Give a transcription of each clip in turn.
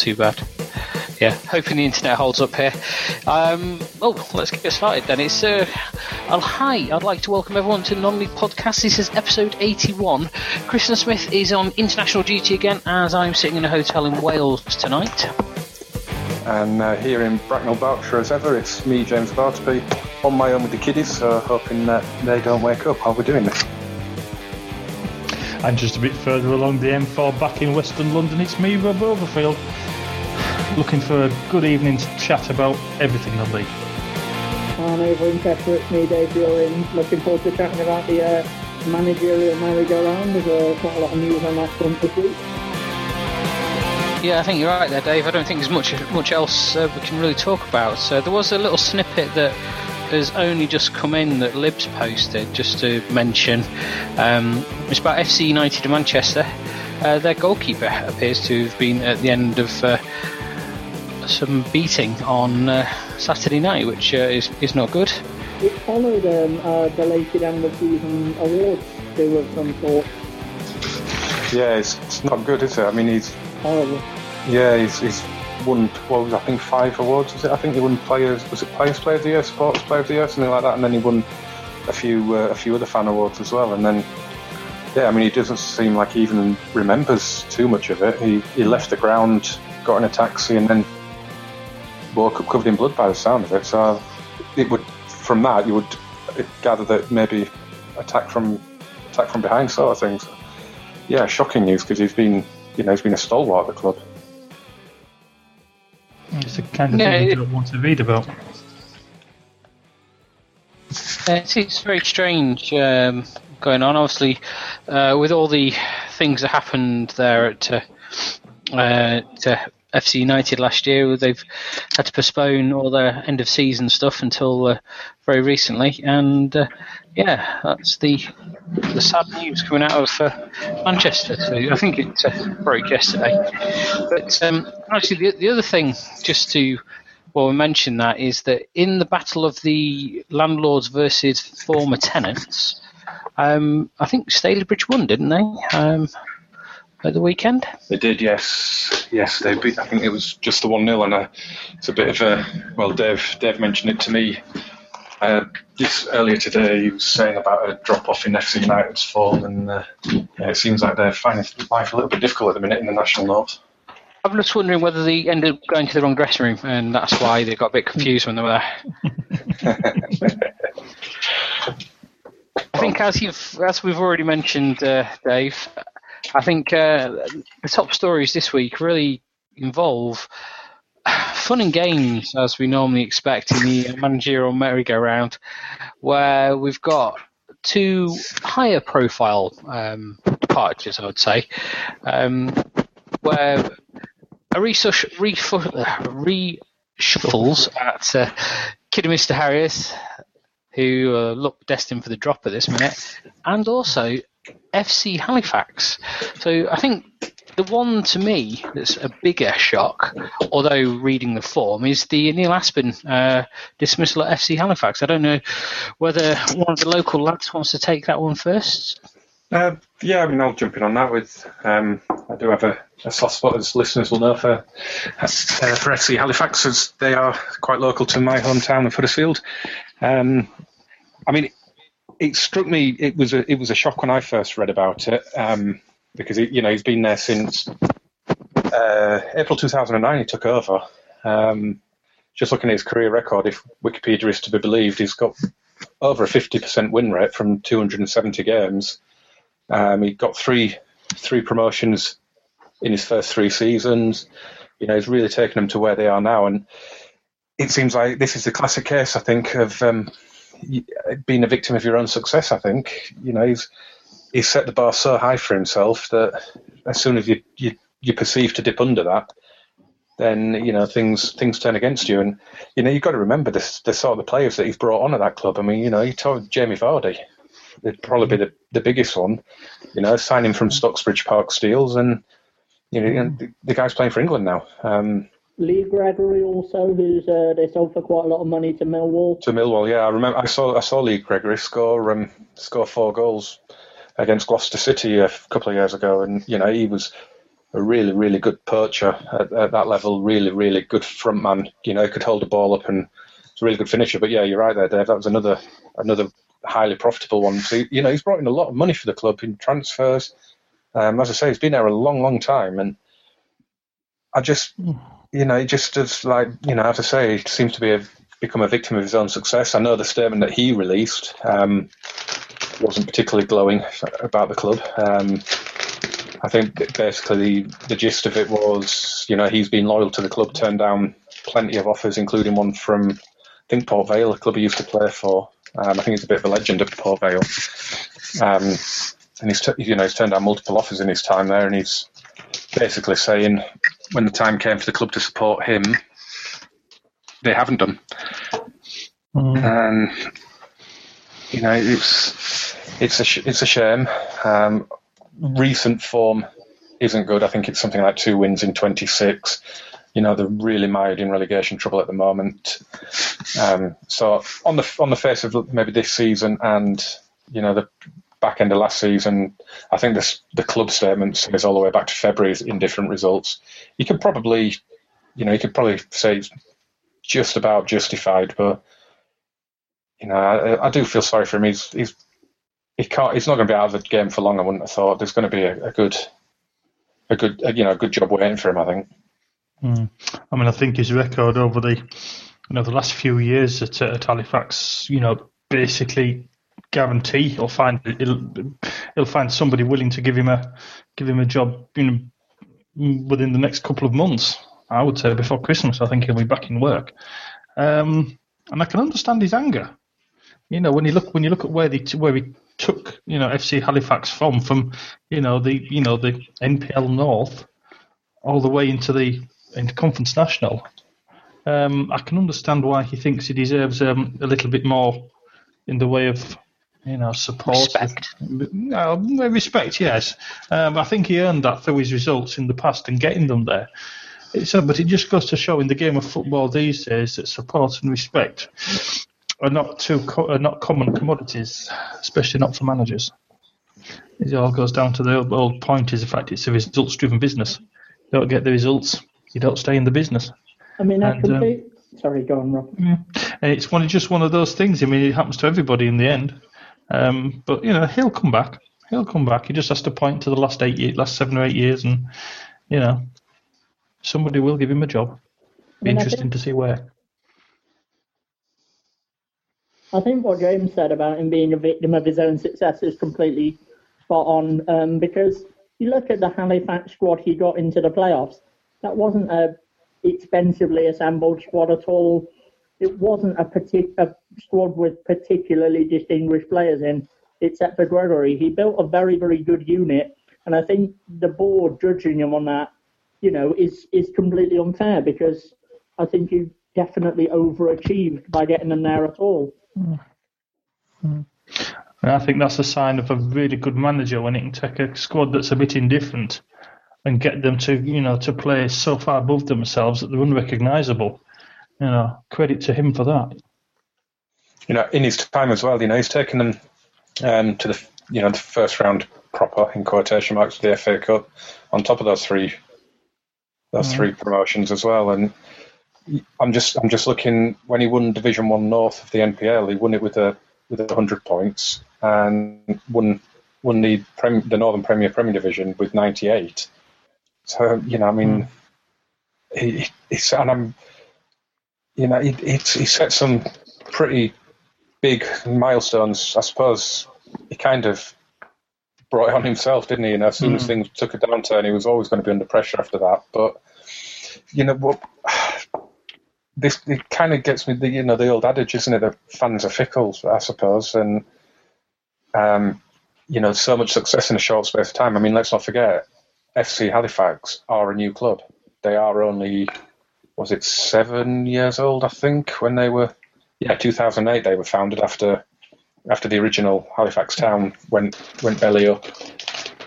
too bad. Yeah, hoping the internet holds up here. Um, oh, let's get started then. It's uh, oh, hi. I'd like to welcome everyone to Non League Podcast. This is episode 81. Kristen Smith is on international duty again, as I'm sitting in a hotel in Wales tonight. And uh, here in Bracknell, Berkshire, as ever, it's me, James Bartby, on my own with the kiddies, so hoping that they don't wake up while we're doing this. And just a bit further along the M4 back in Western London, it's me, Rob Overfield. Looking for a good evening to chat about everything the league. And over in Chester, it's me, Dave Buren. Looking forward to chatting about the uh, managerial merry-go-round. There's uh, quite a lot of news on that front this week. Yeah, I think you're right there, Dave. I don't think there's much much else uh, we can really talk about. So there was a little snippet that has only just come in that Libs posted, just to mention. Um, it's about FC United of Manchester. Uh, their goalkeeper appears to have been at the end of uh, some beating on uh, Saturday night, which uh, is is not good. It followed um, a belated end of season awards do of some sort. Yeah, it's, it's not good, is it? I mean, he's Horrible. yeah, he's, he's won what was I think five awards. Was it? I think he won players. Was it Players Player of the Year, Sports Player of the Year, something like that. And then he won a few uh, a few other fan awards as well. And then yeah, I mean, he doesn't seem like he even remembers too much of it. He he left the ground, got in a taxi, and then woke up covered in blood by the sound of it. So it would from that you would gather that maybe attack from attack from behind sort of things. Yeah, shocking news because he's been you know he's been a stalwart at the club. It's the kind of Yeah, thing you don't want to read about. Uh, It's, it's very strange um, going on. Obviously, uh, with all the things that happened there at uh, uh, to FC United last year, they've had to postpone all their end of season stuff until uh, very recently. And uh, yeah, that's the the sad news coming out of uh, Manchester. So I think it uh, broke yesterday. But um, actually, the, the other thing, just to well, we mentioned that is that in the battle of the landlords versus former tenants, um, I think Stalybridge won, didn't they? Um, at the weekend. They did, yes, yes. They beat. I think it was just the one 0 and uh, it's a bit of a. Well, Dave, Dave mentioned it to me uh, this earlier today. He was saying about a drop off in FC United's form, and uh, yeah, it seems like they're finding life a little bit difficult at the minute in the national north. I'm just wondering whether they ended up going to the wrong dressing room, and that's why they got a bit confused when they were there. I think, as you've as we've already mentioned, uh, Dave, I think uh, the top stories this week really involve fun and games, as we normally expect in the managerial merry-go-round, where we've got two higher profile um, departures, I would say, um, where a resush, refu- uh, reshuffles at uh, Kidderminster Harriers, who uh, look destined for the drop at this minute, and also FC Halifax. So I think the one to me that's a bigger shock, although reading the form, is the Neil Aspin uh, dismissal at FC Halifax. I don't know whether one of the local lads wants to take that one first. Uh, yeah, I mean, I'll jump in on that. With um, I do have a, a soft spot, as listeners will know, for uh, for FC Halifax, as they are quite local to my hometown of Huddersfield. Um, I mean, it, struck me. It was a it was a shock when I first read about it um, because it, you know he's been there since uh, April 2009. He took over. Um, just looking at his career record, if Wikipedia is to be believed, he's got over a 50% win rate from 270 games. Um, he got three three promotions in his first three seasons. You know, he's really taken them to where they are now, and it seems like this is the classic case, I think, of um, being a victim of your own success. I think you know he's he's set the bar so high for himself that as soon as you you, you perceive to dip under that, then you know things things turn against you. And you know you've got to remember the the sort of the players that he's brought on at that club. I mean, you know, he told Jamie Vardy, it'd probably be mm-hmm. the, the biggest one. You know, signing from mm-hmm. Stocksbridge Park Steels, and you know mm-hmm. the, the guy's playing for England now. Um, Lee Gregory also, who's uh, they sold for quite a lot of money to Millwall. to Millwall, yeah, I remember. I saw I saw Lee Gregory score um, score four goals against Gloucester City a couple of years ago, and you know he was a really, really good poacher at, at, that level. Really, really good front man. You know, he could hold the ball up and it's a really good finisher. But yeah, you're right there, Dave. That was another another highly profitable one. So you know, he's brought in a lot of money for the club in transfers. Um, as I say, he's been there a long, long time, and I just, you know, he just does like you know, as I say, seems to be a, become a victim of his own success. I know the statement that he released um, wasn't particularly glowing about the club. Um, I think basically the, the gist of it was, you know, he's been loyal to the club, turned down plenty of offers, including one from, I think, Port Vale, a club he used to play for. Um, I think he's a bit of a legend at Port Vale. Um, and he's, t- you know, he's turned down multiple offers in his time there, and he's basically saying when the time came for the club to support him, they haven't done. Mm. And you know, it's it's a sh- it's a shame. Um, recent form isn't good. I think it's something like two wins in 26. You know, they're really mired in relegation trouble at the moment. Um, so on the on the face of maybe this season and you know the back end of last season, I think this, the club statement says all the way back to February in different results. You could probably, you know, you could probably say it's just about justified, but you know, I, I do feel sorry for him. He's he's he can't. He's not going to be out of the game for long. I wouldn't have thought. There's going to be a, a good, a good, a, you know, a good job waiting for him. I think. Mm. I mean, I think his record over the, you know, the last few years at, at Halifax, you know, basically guarantee he'll find he'll, he'll find somebody willing to give him a give him a job, you know, within the next couple of months. I would say before Christmas. I think he'll be back in work, um, and I can understand his anger. You know, when you look when you look at where the where he took you know FC Halifax from from you know the you know the NPL North all the way into the into Conference National. Um, I can understand why he thinks he deserves um, a little bit more in the way of you know support. Respect. No, respect, yes. Um, I think he earned that through his results in the past and getting them there. It's, uh, but it just goes to show in the game of football these days that support and respect are not too co- are not common commodities, especially not for managers. It all goes down to the old point: is the fact it's a results-driven business. You don't get the results, you don't stay in the business. I mean, I and, um, Sorry, go on, Rob. Yeah. It's one just one of those things. I mean, it happens to everybody in the end. Um, but you know, he'll come back. He'll come back. He just has to point to the last eight, years, last seven or eight years, and you know, somebody will give him a job. Be I mean, interesting think, to see where. I think what James said about him being a victim of his own success is completely spot on. Um, because you look at the Halifax squad he got into the playoffs, that wasn't a expensively assembled squad at all. It wasn't a particular squad with particularly distinguished players in, except for Gregory. He built a very, very good unit, and I think the board judging him on that, you know, is is completely unfair because I think you definitely overachieved by getting them there at all. And I think that's a sign of a really good manager when he can take a squad that's a bit indifferent and get them to, you know, to play so far above themselves that they're unrecognisable. You know, credit to him for that. You know, in his time as well, you know, he's taken them um, to the, you know, the first round proper in quotation marks of the FA Cup on top of those three, those mm. three promotions as well, and I'm just I'm just looking when he won Division One North of the NPL, he won it with a with hundred points and won won the Prem, the Northern Premier Premier Division with 98. So you know, I mean, mm. he, he's and I'm, you know, he, he, he set some pretty big milestones. I suppose he kind of brought it on himself, didn't he? And as soon mm. as hmm. things took a downturn, he was always going to be under pressure after that. But you know what? this it kind of gets me the you know the old adage, isn't it? That fans are fickle, I suppose, and um, you know, so much success in a short space of time. I mean, let's not forget, FC Halifax are a new club. They are only was it seven years old, I think, when they were yeah, 2008. They were founded after after the original Halifax town went went belly up.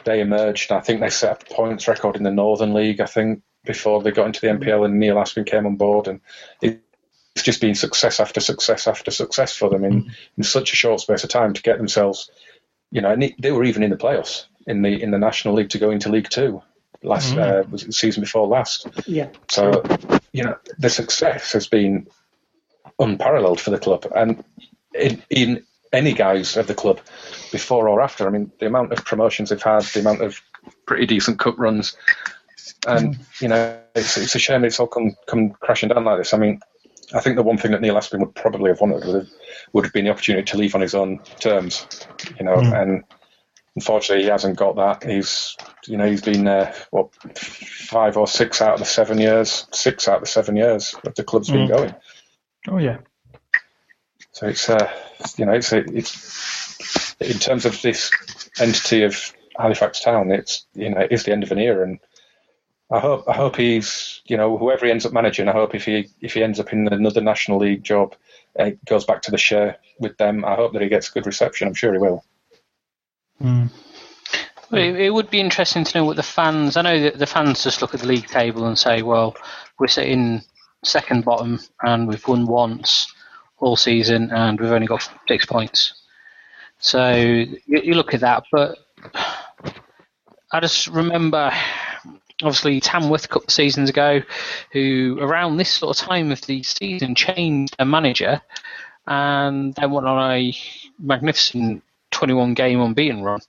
They emerged. I think they set a points record in the Northern League. I think before they got into the NPL and Neil Aspin came on board. And it's just been success after success after success for them in, mm. in such a short space of time to get themselves, you know, and they were even in the playoffs in the in the National League to go into League Two. last uh, was it the season before last. Yeah. So you know the success has been unparalleled for the club, and in, in any guise of the club before or after. I mean, the amount of promotions they've had, the amount of pretty decent cup runs, and you know, it's, it's a shame it's all come come crashing down like this. I mean, I think the one thing that Neil Aspin would probably have wanted would have, would have been the opportunity to leave on his own terms, you know, mm. and unfortunately he hasn't got that. He's you know he's been there what five or six out of the seven years, six out of the seven years that the club's been mm. going. Oh yeah. So it's uh, you know it's it's in terms of this entity of Halifax Town, it's you know it is the end of an era, and I hope I hope he's you know whoever he ends up managing, I hope if he if he ends up in another National League job, uh, goes back to the Shay with them. I hope that he gets good reception. I'm sure he will. Mm. Well, It, it would be interesting to know what the fans. I know that the fans just look at the league table and say, "Well, we're sitting second bottom and we've won once all season and we've only got six points." So you, you look at that, but I just remember, obviously, Tamworth a couple of seasons ago, who around this sort of time of the season changed a manager and then went on a magnificent 21 game unbeaten run.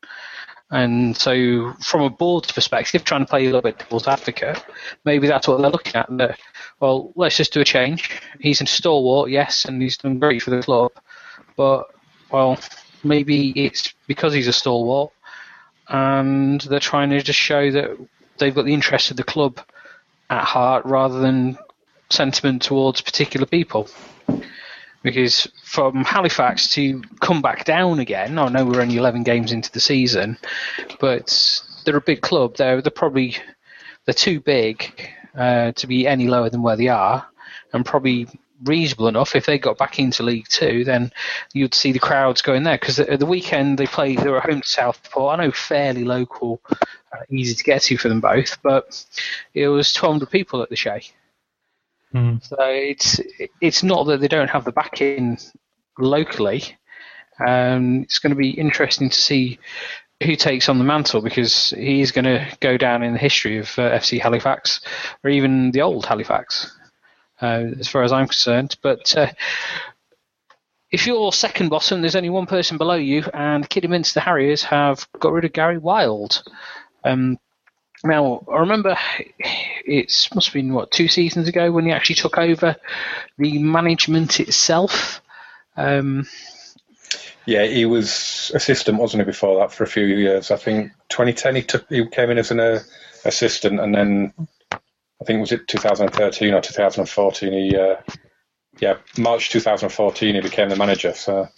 And so, from a board's perspective, trying to play a little bit devil's advocate, maybe that's what they're looking at. Well, let's just do a change. He's a stalwart, yes, and he's done great for the club. But, well, maybe it's because he's a stalwart, and they're trying to just show that they've got the interest of the club at heart rather than sentiment towards particular people. Because from Halifax to come back down again, I know we're only 11 games into the season, but they're a big club. They're they're probably they're too big uh, to be any lower than where they are, and probably reasonable enough. If they got back into League Two, then you'd see the crowds going there. Because at the weekend they play, they were home to Southport. I know fairly local, uh, easy to get to for them both, but it was 1,200 people at the Shay. Mm. So it's it's not that they don't have the backing locally. Um, it's going to be interesting to see who takes on the mantle because he's going to go down in the history of uh, FC Halifax or even the old Halifax, uh, as far as I'm concerned. But uh, if you're second bottom, there's only one person below you, and Kidderminster Harriers have got rid of Gary Whild. Um, now, I remember it must have been, what, two seasons ago when he actually took over the management itself. Um, Yeah, he was assistant, wasn't he, before that for a few years? I think 2010 he took he came in as an uh, assistant, and then I think was it 2013 or 2014 he uh, yeah March 2014 he became the manager. So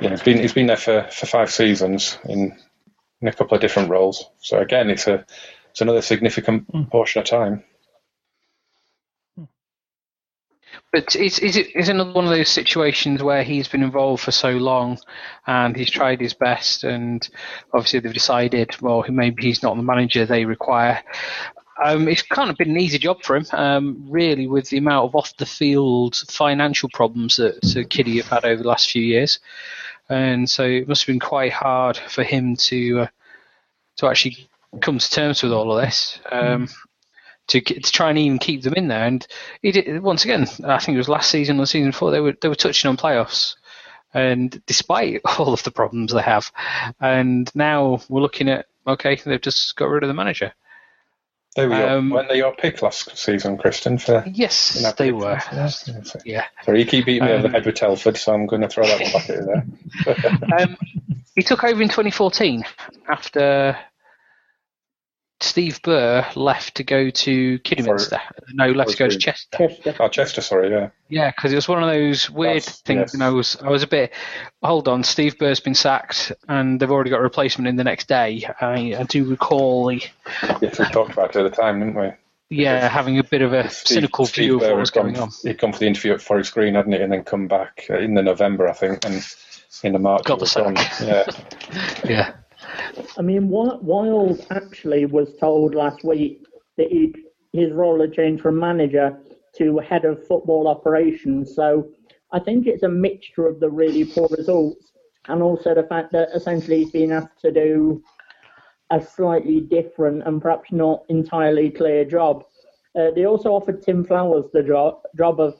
yeah, he's been he's been there for, for five seasons in in a couple of different roles. So again, it's a it's another significant portion of time. But is is it is another one of those situations where he's been involved for so long, and he's tried his best, and obviously they've decided, well, maybe he's not the manager they require. Um, it's kind of been an easy job for him, um, really, with the amount of off the field financial problems that uh, Kiddie have had over the last few years, and so it must have been quite hard for him to uh, to actually come to terms with all of this. Um, to, to try and even keep them in there. And he did, once again, I think it was last season or season before, they were they were touching on playoffs. And despite all of the problems they have, and now we're looking at okay, they've just got rid of the manager. They were your, Um, weren't they your pick last season, Kristen? For Yes, they predictions? were. Yeah. So- Yeah. Sorry, you keep beating me over the Um, head with Telford, so I'm going to throw that one back at you there. Um, he took over in 2014 after Steve Burr left to go to Kidderminster. No, left to go to Chester. Chester. oh, Chester, sorry, yeah. Yeah, because it was one of those weird That's- things, yes. and I was I was a bit. Hold on, Steve Burr's been sacked, and they've already got a replacement in the next day. I, I do recall the Yes, we talked about it at the time, didn't we? yeah having a bit of a Steve- cynical Steve view of what was gone- going on. He'd come for the interview at Forest Green, hadn't he? And then come back in the November, I think, and in the March. Got the gone. Yeah. Yeah, I mean, Wi- Whild actually was told last week that he'd, his role had changed from manager to head of football operations. So I think it's a mixture of the really poor results and also the fact that essentially he's been asked to do a slightly different and perhaps not entirely clear job. Uh, they also offered Tim Flowers the job, job of,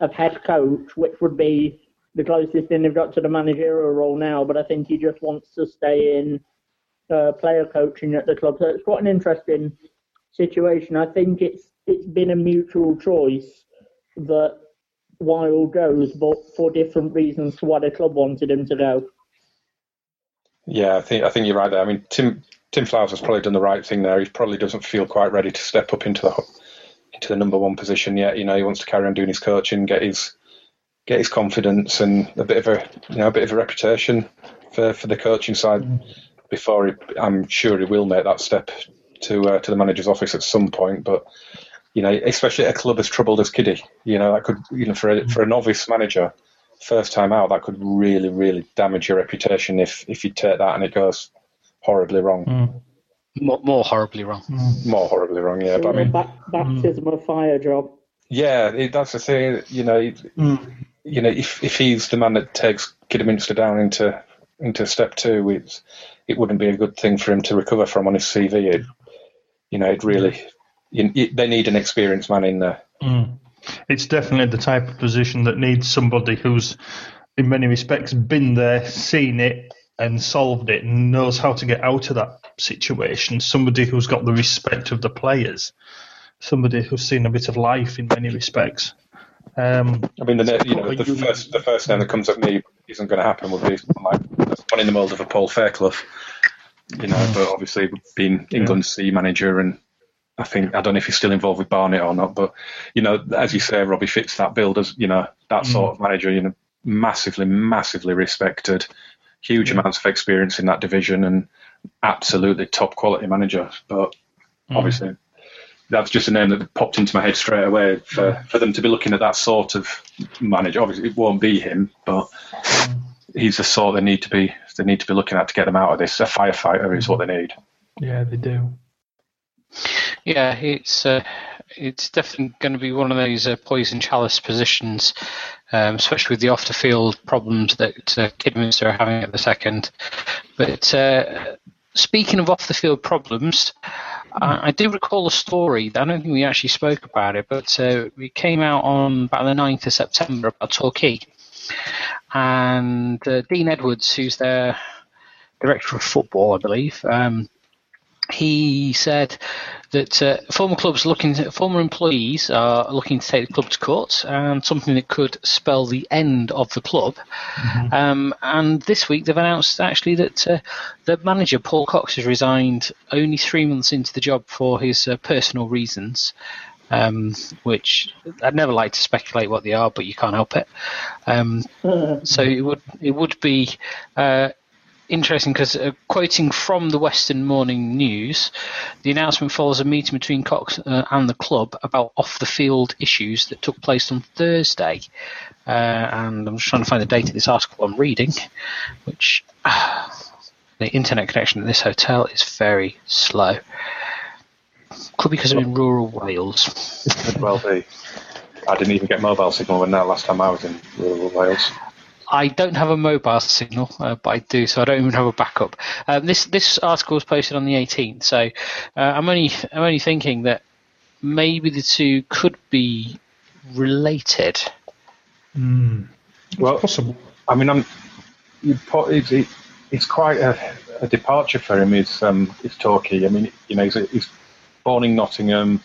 of head coach, which would be the closest thing they've got to the managerial role now, but I think he just wants to stay in uh, player coaching at the club. So it's quite an interesting situation. I think it's it's been a mutual choice that Whild goes, but for different reasons to why the club wanted him to go. Yeah, I think I think you're right there. I mean, Tim Tim Flowers has probably done the right thing there. He probably doesn't feel quite ready to step up into the into the number one position yet. You know, he wants to carry on doing his coaching, get his get his confidence and a bit of a you know a bit of a reputation for, for the coaching side mm. Before he, I'm sure he will make that step to uh, to the manager's office at some point. But you know, especially a club as troubled as Kiddie, you know, that could you know for a, for a novice manager, first time out, that could really really damage your reputation if if you take that and it goes horribly wrong. Mm. More, more, horribly wrong. Mm. More horribly wrong, yeah. but I mean, baptism of fire job. Yeah, it, that's the thing. You know, mm you know, if if he's the man that takes Kidderminster down into into step two, it's, it wouldn't be a good thing for him to recover from on his CV. It, you know, it really you, it, they need an experienced man in there. Mm. It's definitely the type of position that needs somebody who's, in many respects, been there, seen it, and solved it, and knows how to get out of that situation. Somebody who's got the respect of the players, somebody who's seen a bit of life in many respects. Um, I mean, the, you know, the first the first name that comes up me isn't going to happen would be like one in the mould of a Paul Fairclough, you know. But obviously, being England's C manager, and I think I don't know if he's still involved with Barnet or not. But you know, as you say, Robbie fits that bill as you know that sort mm. of manager. You know, massively, massively respected, huge yeah. amounts of experience in that division, and absolutely top quality manager. But mm. Obviously, that's just a name that popped into my head straight away for, for them to be looking at that sort of manager. Obviously, it won't be him, but he's the sort they need to be they need to be looking at to get them out of this. A firefighter is what they need. Yeah, they do. Yeah, it's uh, it's definitely going to be one of those uh, poison chalice positions, um, especially with the off the field problems that uh, Kidderminster are having at the second. But uh, speaking of off the field problems, I, I do recall a story. I don't think we actually spoke about it, but uh, it came out on about the 9th of September about Torquay. And uh, Dean Edwards, who's their director of football, I believe, um, he said that uh, former clubs looking to, former employees are looking to take the club to court and something that could spell the end of the club. Mm-hmm. Um, and this week they've announced actually that uh, the manager Paul Cox has resigned only three months into the job for his uh, personal reasons. Um, which I'd never like to speculate what they are, but you can't help it. Um, so it would it would be uh, interesting because uh, quoting from the Western Morning News, the announcement follows a meeting between Cox uh, and the club about off-the-field issues that took place on Thursday. Uh, and I'm just trying to find the date of this article I'm reading, which the internet connection at this hotel is very slow. Could be because I'm in rural Wales. Well be. I didn't even get mobile signal when that last time I was in rural Wales. I don't have a mobile signal, uh, but I do, so I don't even have a backup. Um, this this article was posted on the 18th, so uh, I'm only I'm only thinking that maybe the two could be related. Mm. Well, possible. I mean, I'm. It's, it's quite a, a, departure for him. Is um, is Torquay. I mean, you know, he's, he's born in Nottingham.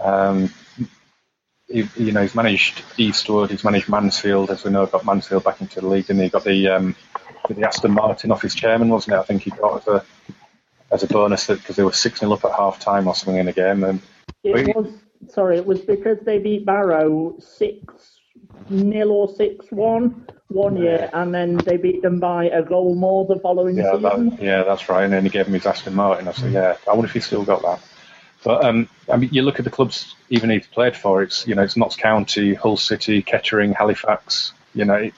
Um, he, you know, he's managed Eastwood, he's managed Mansfield, as we know, got Mansfield back into the league, and he got the um, the Aston Martin off his chairman, wasn't it? I think he got as a as a bonus because they were six 0 up at half time or something in the game. And it was sorry, it was because they beat Barrow six nil or six one one yeah. year, and then they beat them by a goal more the following yeah, season. That, yeah, that's right. And then he gave him his Aston Martin. I said, yeah, I wonder if he still got that. But um, I mean, you look at the clubs even he's played for. It's you know it's Notts County, Hull City, Kettering, Halifax. You know,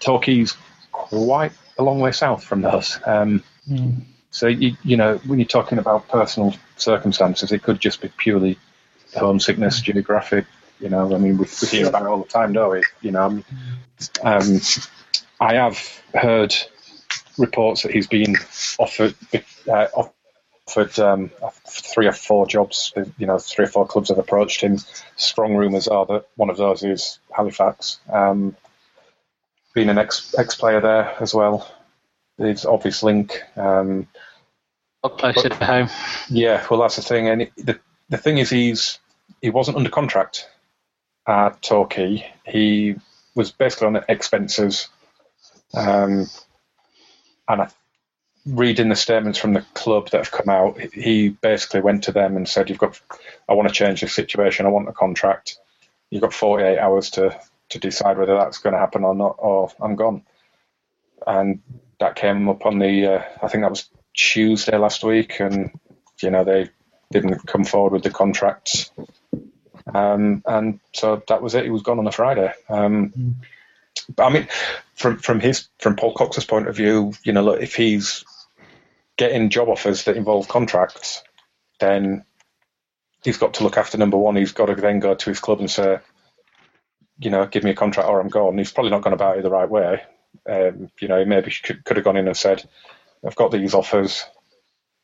Torquay's quite a long way south from those. Um, mm. So you, you know when you're talking about personal circumstances, it could just be purely homesickness, geographic. You know, I mean, we, we hear about it all the time, don't we? You know, um, I have heard reports that he's been offered uh, offered um, three or four jobs. You know, three or four clubs have approached him. Strong rumours are that one of those is Halifax. Um, being an ex ex player there as well, there's obvious link. Um, closer to home. Yeah, well, that's the thing. And the the thing is, he's he wasn't under contract at Torquay. He was basically on expenses. Um, and I, reading the statements from the club that have come out, he basically went to them and said, "You've got, I want to change the situation. I want a contract. You've got 48 hours to to decide whether that's going to happen or not, or I'm gone." And that came up on the, uh, I think that was Tuesday last week, and you know they didn't come forward with the contract. Um, and so that was it. He was gone on a Friday. Um, mm. But I mean, from from his from Paul Cox's point of view, you know, look, if he's getting job offers that involve contracts, then he's got to look after number one. He's got to then go to his club and say, you know, give me a contract or I'm gone. He's probably not going about it the right way. Um, you know, he maybe could, could have gone in and said, I've got these offers.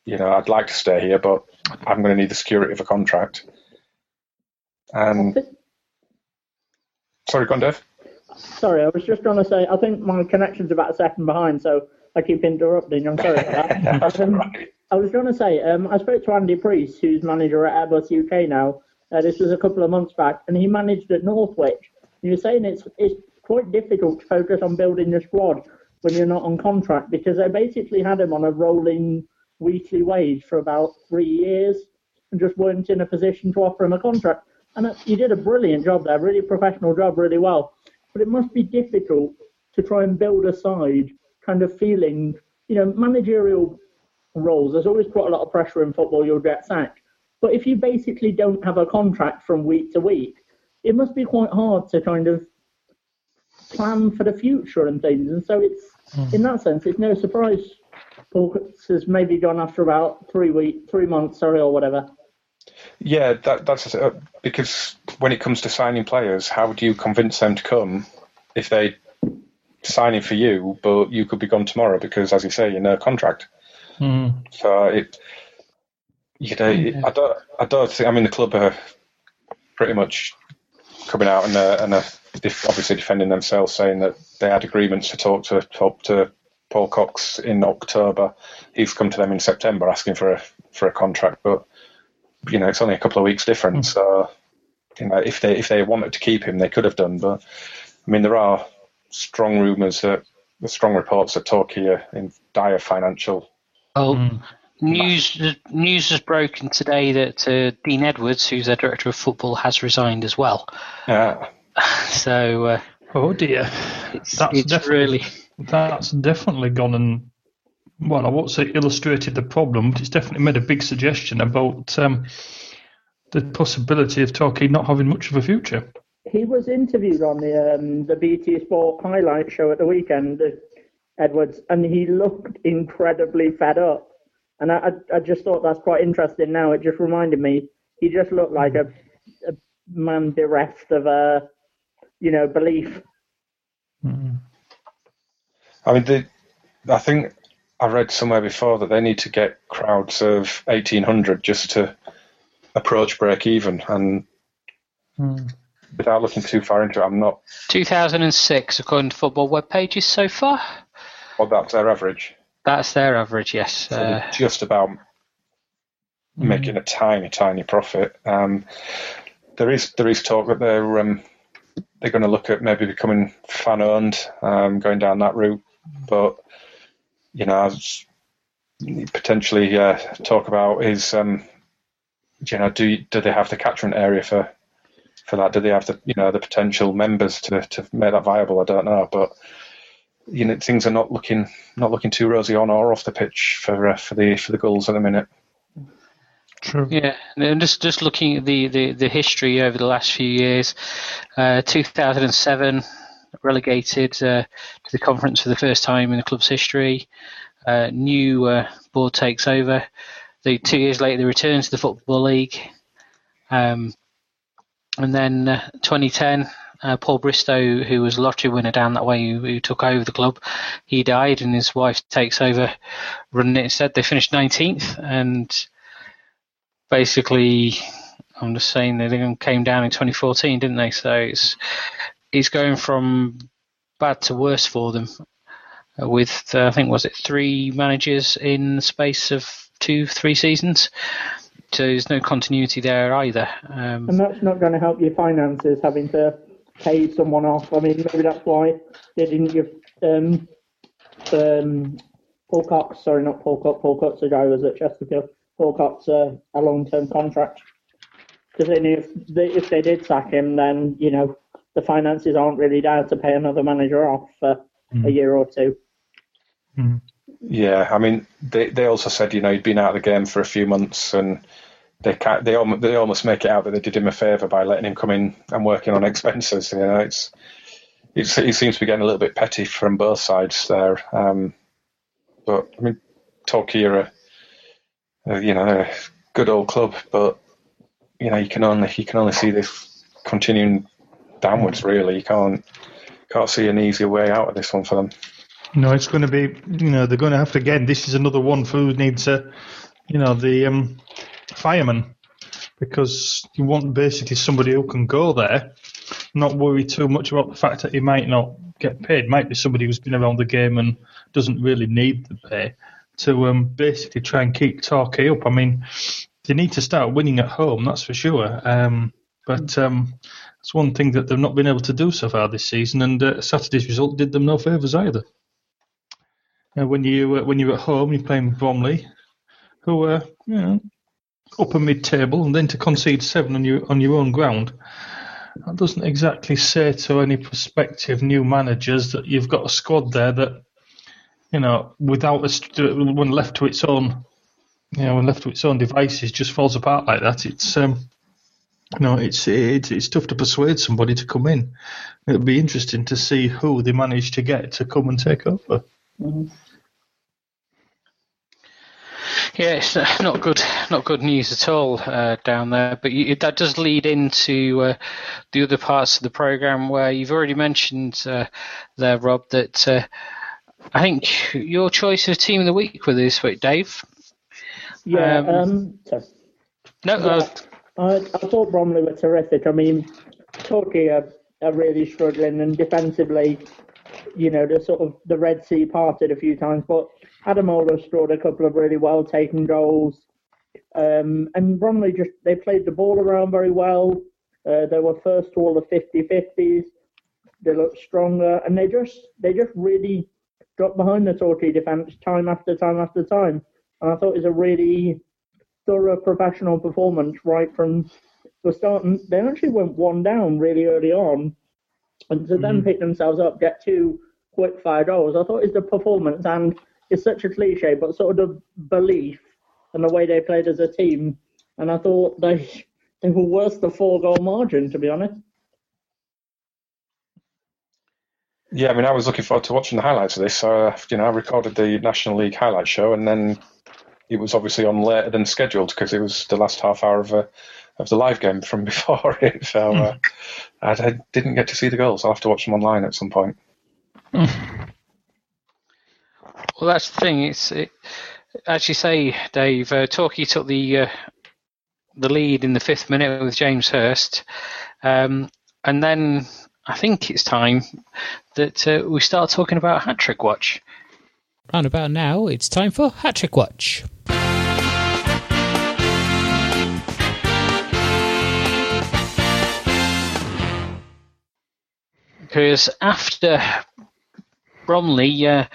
You know, I'd like to stay here, but I'm going to need the security of a contract. And sorry, go on, Dave. Sorry, I was just going to say, I think my connection's about a second behind, so I keep interrupting. I'm sorry about that. um, I was going to say, um, I spoke to Andy Preece, who's manager at Airbus UK now. Uh, this was a couple of months back, and he managed at Northwich. He was saying it's it's quite difficult to focus on building your squad when you're not on contract because they basically had him on a rolling weekly wage for about three years and just weren't in a position to offer him a contract. And he did a brilliant job there, really professional job, really well. But it must be difficult to try and build a side kind of feeling, you know, managerial roles. There's always quite a lot of pressure in football, you'll get sacked. But if you basically don't have a contract from week to week, it must be quite hard to kind of plan for the future and things. And so it's, mm. in that sense, it's no surprise Paul has maybe gone after about three week, three months, sorry, or whatever. Yeah, that, that's uh, because when it comes to signing players, how do you convince them to come if they signing for you, but you could be gone tomorrow because, as you say, you're no contract. Mm. So it, you know. I don't, I don't think. I mean, the club are pretty much coming out and uh, and uh, obviously defending themselves, saying that they had agreements to talk to talk to Paul Cox in October. He's come to them in September asking for a for a contract, but you know, it's only a couple of weeks difference. Mm. So, you know, if they if they wanted to keep him, they could have done. But I mean, there are strong rumours that the strong reports that Torquay are in dire financial. Well, mm. news news has broken today that uh, Dean Edwards, who's their director of football, has resigned as well. Yeah. So. Uh, oh dear. It's, that's it's really. That's definitely gone and well, I won't say illustrated the problem, but it's definitely made a big suggestion about um, the possibility of Torquay not having much of a future. He was interviewed on the um, the BT Sport highlight show at the weekend, Edwards, and he looked incredibly fed up. And I, I just thought that's quite interesting. Now it just reminded me he just looked like a, a man bereft of a, you know, belief. Mm. I mean, the, I think I read somewhere before that they need to get crowds of 1,800 just to approach break even. And mm. Without looking too far into it, I'm not. 2006, according to football web pages so far. Well, that's their average. That's their average, yes. So uh, just about mm. making a tiny, tiny profit. Um, there is there is talk that they're um, they're going to look at maybe becoming fan owned, um, going down that route, but you know, as potentially uh, talk about is, um, you know, do do they have the catchment area for for that? Do they have the you know the potential members to to make that viable? I don't know, but you know things are not looking not looking too rosy on or off the pitch for uh, for the for the Gulls at the minute. True. Yeah, and just just looking at the, the, the history over the last few years, uh, 2007 relegated uh, to the conference for the first time in the club's history. Uh, new uh, board takes over. The two years later, they return to the Football League. Um, and then 2010, Uh, Paul Bristow, who was a lottery winner down that way, who, who, took over the club, he died, and his wife takes over running it instead. They finished 19th, and basically, I'm just saying they came down in 2014, didn't they? So it's it's going from bad to worse for them. Uh, with uh, I think was it three managers in the space of two, three seasons. So there's no continuity there either. Um, and that's not going to help your finances, having to pay someone off. I mean, maybe that's why they didn't give um, um, Paul Cox, sorry, not Paul Cox, Paul Cox, the guy was at Chesterfield, Paul Cox uh, a long-term contract. Because they knew if they, if they did sack him, then, you know, the finances aren't really there to pay another manager off for mm. a year or two. Mm. Yeah, I mean, they they also said you know he'd been out of the game for a few months, and they can't, they almost they almost make it out that they did him a favour by letting him come in and working on expenses. You know, it's it's he seems to be getting a little bit petty from both sides there. Um, but I mean, Torquay are you know a good old club, but you know you can only you can only see this continuing downwards. Really, you can't can't see an easier way out of this one for them. No, it's going to be, you know, they're going to have to, again, this is another one who needs, a, you know, the um, fireman, because you want basically somebody who can go there, not worry too much about the fact that he might not get paid. Might be somebody who's been around the game and doesn't really need the pay to um, basically try and keep Torquay up. I mean, they need to start winning at home, that's for sure. Um, but um, it's one thing that they've not been able to do so far this season, and uh, Saturday's result did them no favours either. Uh, when you uh, when you're at home, you're playing Bromley, who are you know upper mid-table, and then to concede seven on your on your own ground. That doesn't exactly say to any prospective new managers that you've got a squad there that, you know, without a, when left to its own, you know, when left to its own devices, just falls apart like that. It's um, it's it's it's tough to persuade somebody to come in. It'll be interesting to see who they manage to get to come and take over. Mm-hmm. Yeah, it's not good, not good news at all uh, down there. But you, that does lead into uh, the other parts of the program where you've already mentioned uh, there, Rob, that uh, I think your choice of team of the week for this week, Dave. Yeah. Um, um, no. Yeah, I, I thought Bromley were terrific. I mean, Torquay are, are really struggling, and defensively, you know, the sort of the Red Sea parted a few times, but Ademola scored a couple of really well taken goals. Um, and Bromley just they played the ball around very well. Uh, they were first to all the 50-50s. They looked stronger, and they just they just really got behind the Torquay defence time after time after time. And I thought it was a really thorough professional performance right from the start. And they actually went one down really early on, and to mm-hmm. then pick themselves up, get two quick fire goals. I thought it was the performance and it's such a cliche, but sort of the belief and the way they played as a team. And I thought they they were worth the four goal margin, to be honest. Yeah, I mean, I was looking forward to watching the highlights of this. So, uh, you know, I recorded the National League highlight show, and then it was obviously on later than scheduled because it was the last half hour of, uh, of the live game from before it. So, uh, I, I, didn't get to see the goals. I'll have to watch them online at some point. Well, that's the thing. It's it, as you say, Dave. Uh, Torquay took the uh, the lead in the fifth minute with James Hurst, um, and then I think it's time that uh, we start talking about hat trick watch. Round about now, it's time for hat trick watch. Because after Bromley, uh,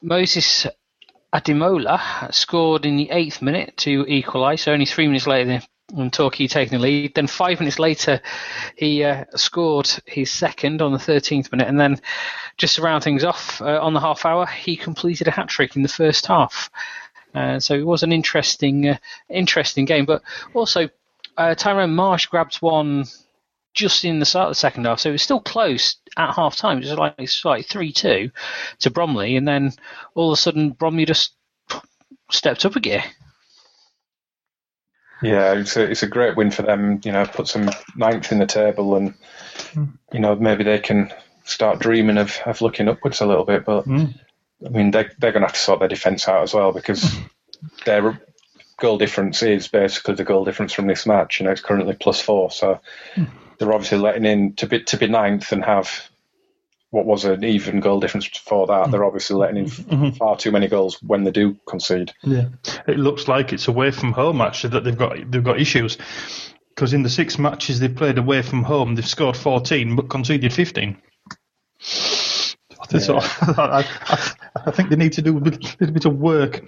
Moses Ademola scored in the eighth minute to equalise, so only three minutes later than Torquay taking the lead. Then five minutes later, he uh, scored his second on the 13th minute, and then just to round things off uh, on the half hour, he completed a hat trick in the first half. Uh, so it was an interesting, uh, interesting game. But also, uh, Tyrone Marsh grabs one just in the start of the second half, so it was still close at half time. It was like it's like three two to Bromley, and then all of a sudden Bromley just stepped up a gear. Yeah, it's a, it's a great win for them. You know, put them ninth in the table, and hmm. you know maybe they can start dreaming of, of looking upwards a little bit. But Mm. I mean, they they're going to have to sort their defence out as well because hmm. their goal difference is basically the goal difference from this match. You know, it's currently plus four, so hmm. They're obviously letting in to be to be ninth and have what was an even goal difference before that. Mm-hmm. They're obviously letting in mm-hmm. Mm-hmm. far too many goals when they do concede. Yeah, it looks like it's away from home actually that they've got they've got issues because in the six matches they've played away from home they've scored 14 but conceded 15. So I, I, I think they need to do a little bit of work.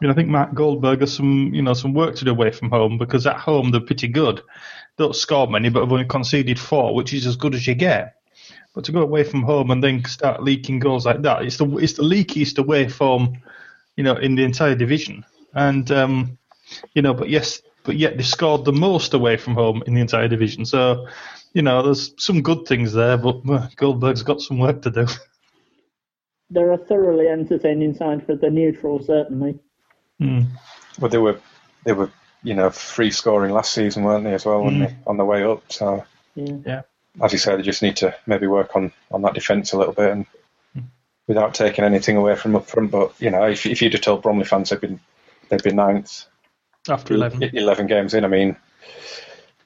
You know, I think Mark Goldberg has some you know some work to do away from home because at home they're pretty good. Don't score many, but have only conceded four, which is as good as you get. But to go away from home and then start leaking goals like that, it's the it's the leakiest away from you know, in the entire division. And um, you know, but yes, but yet they scored the most away from home in the entire division. So, you know, there's some good things there, but uh, Goldberg's got some work to do. They're a thoroughly entertaining side for the neutral, certainly. Well, they were they were you know free scoring last season, weren't they as well? Weren't they on the way up? So Yeah. Yeah. as you say, they just need to maybe work on, on that defence a little bit and without taking anything away from up front. But you know, if, if you'd have told Bromley fans they'd been they'd been ninth, After 11. 11 games in, I mean,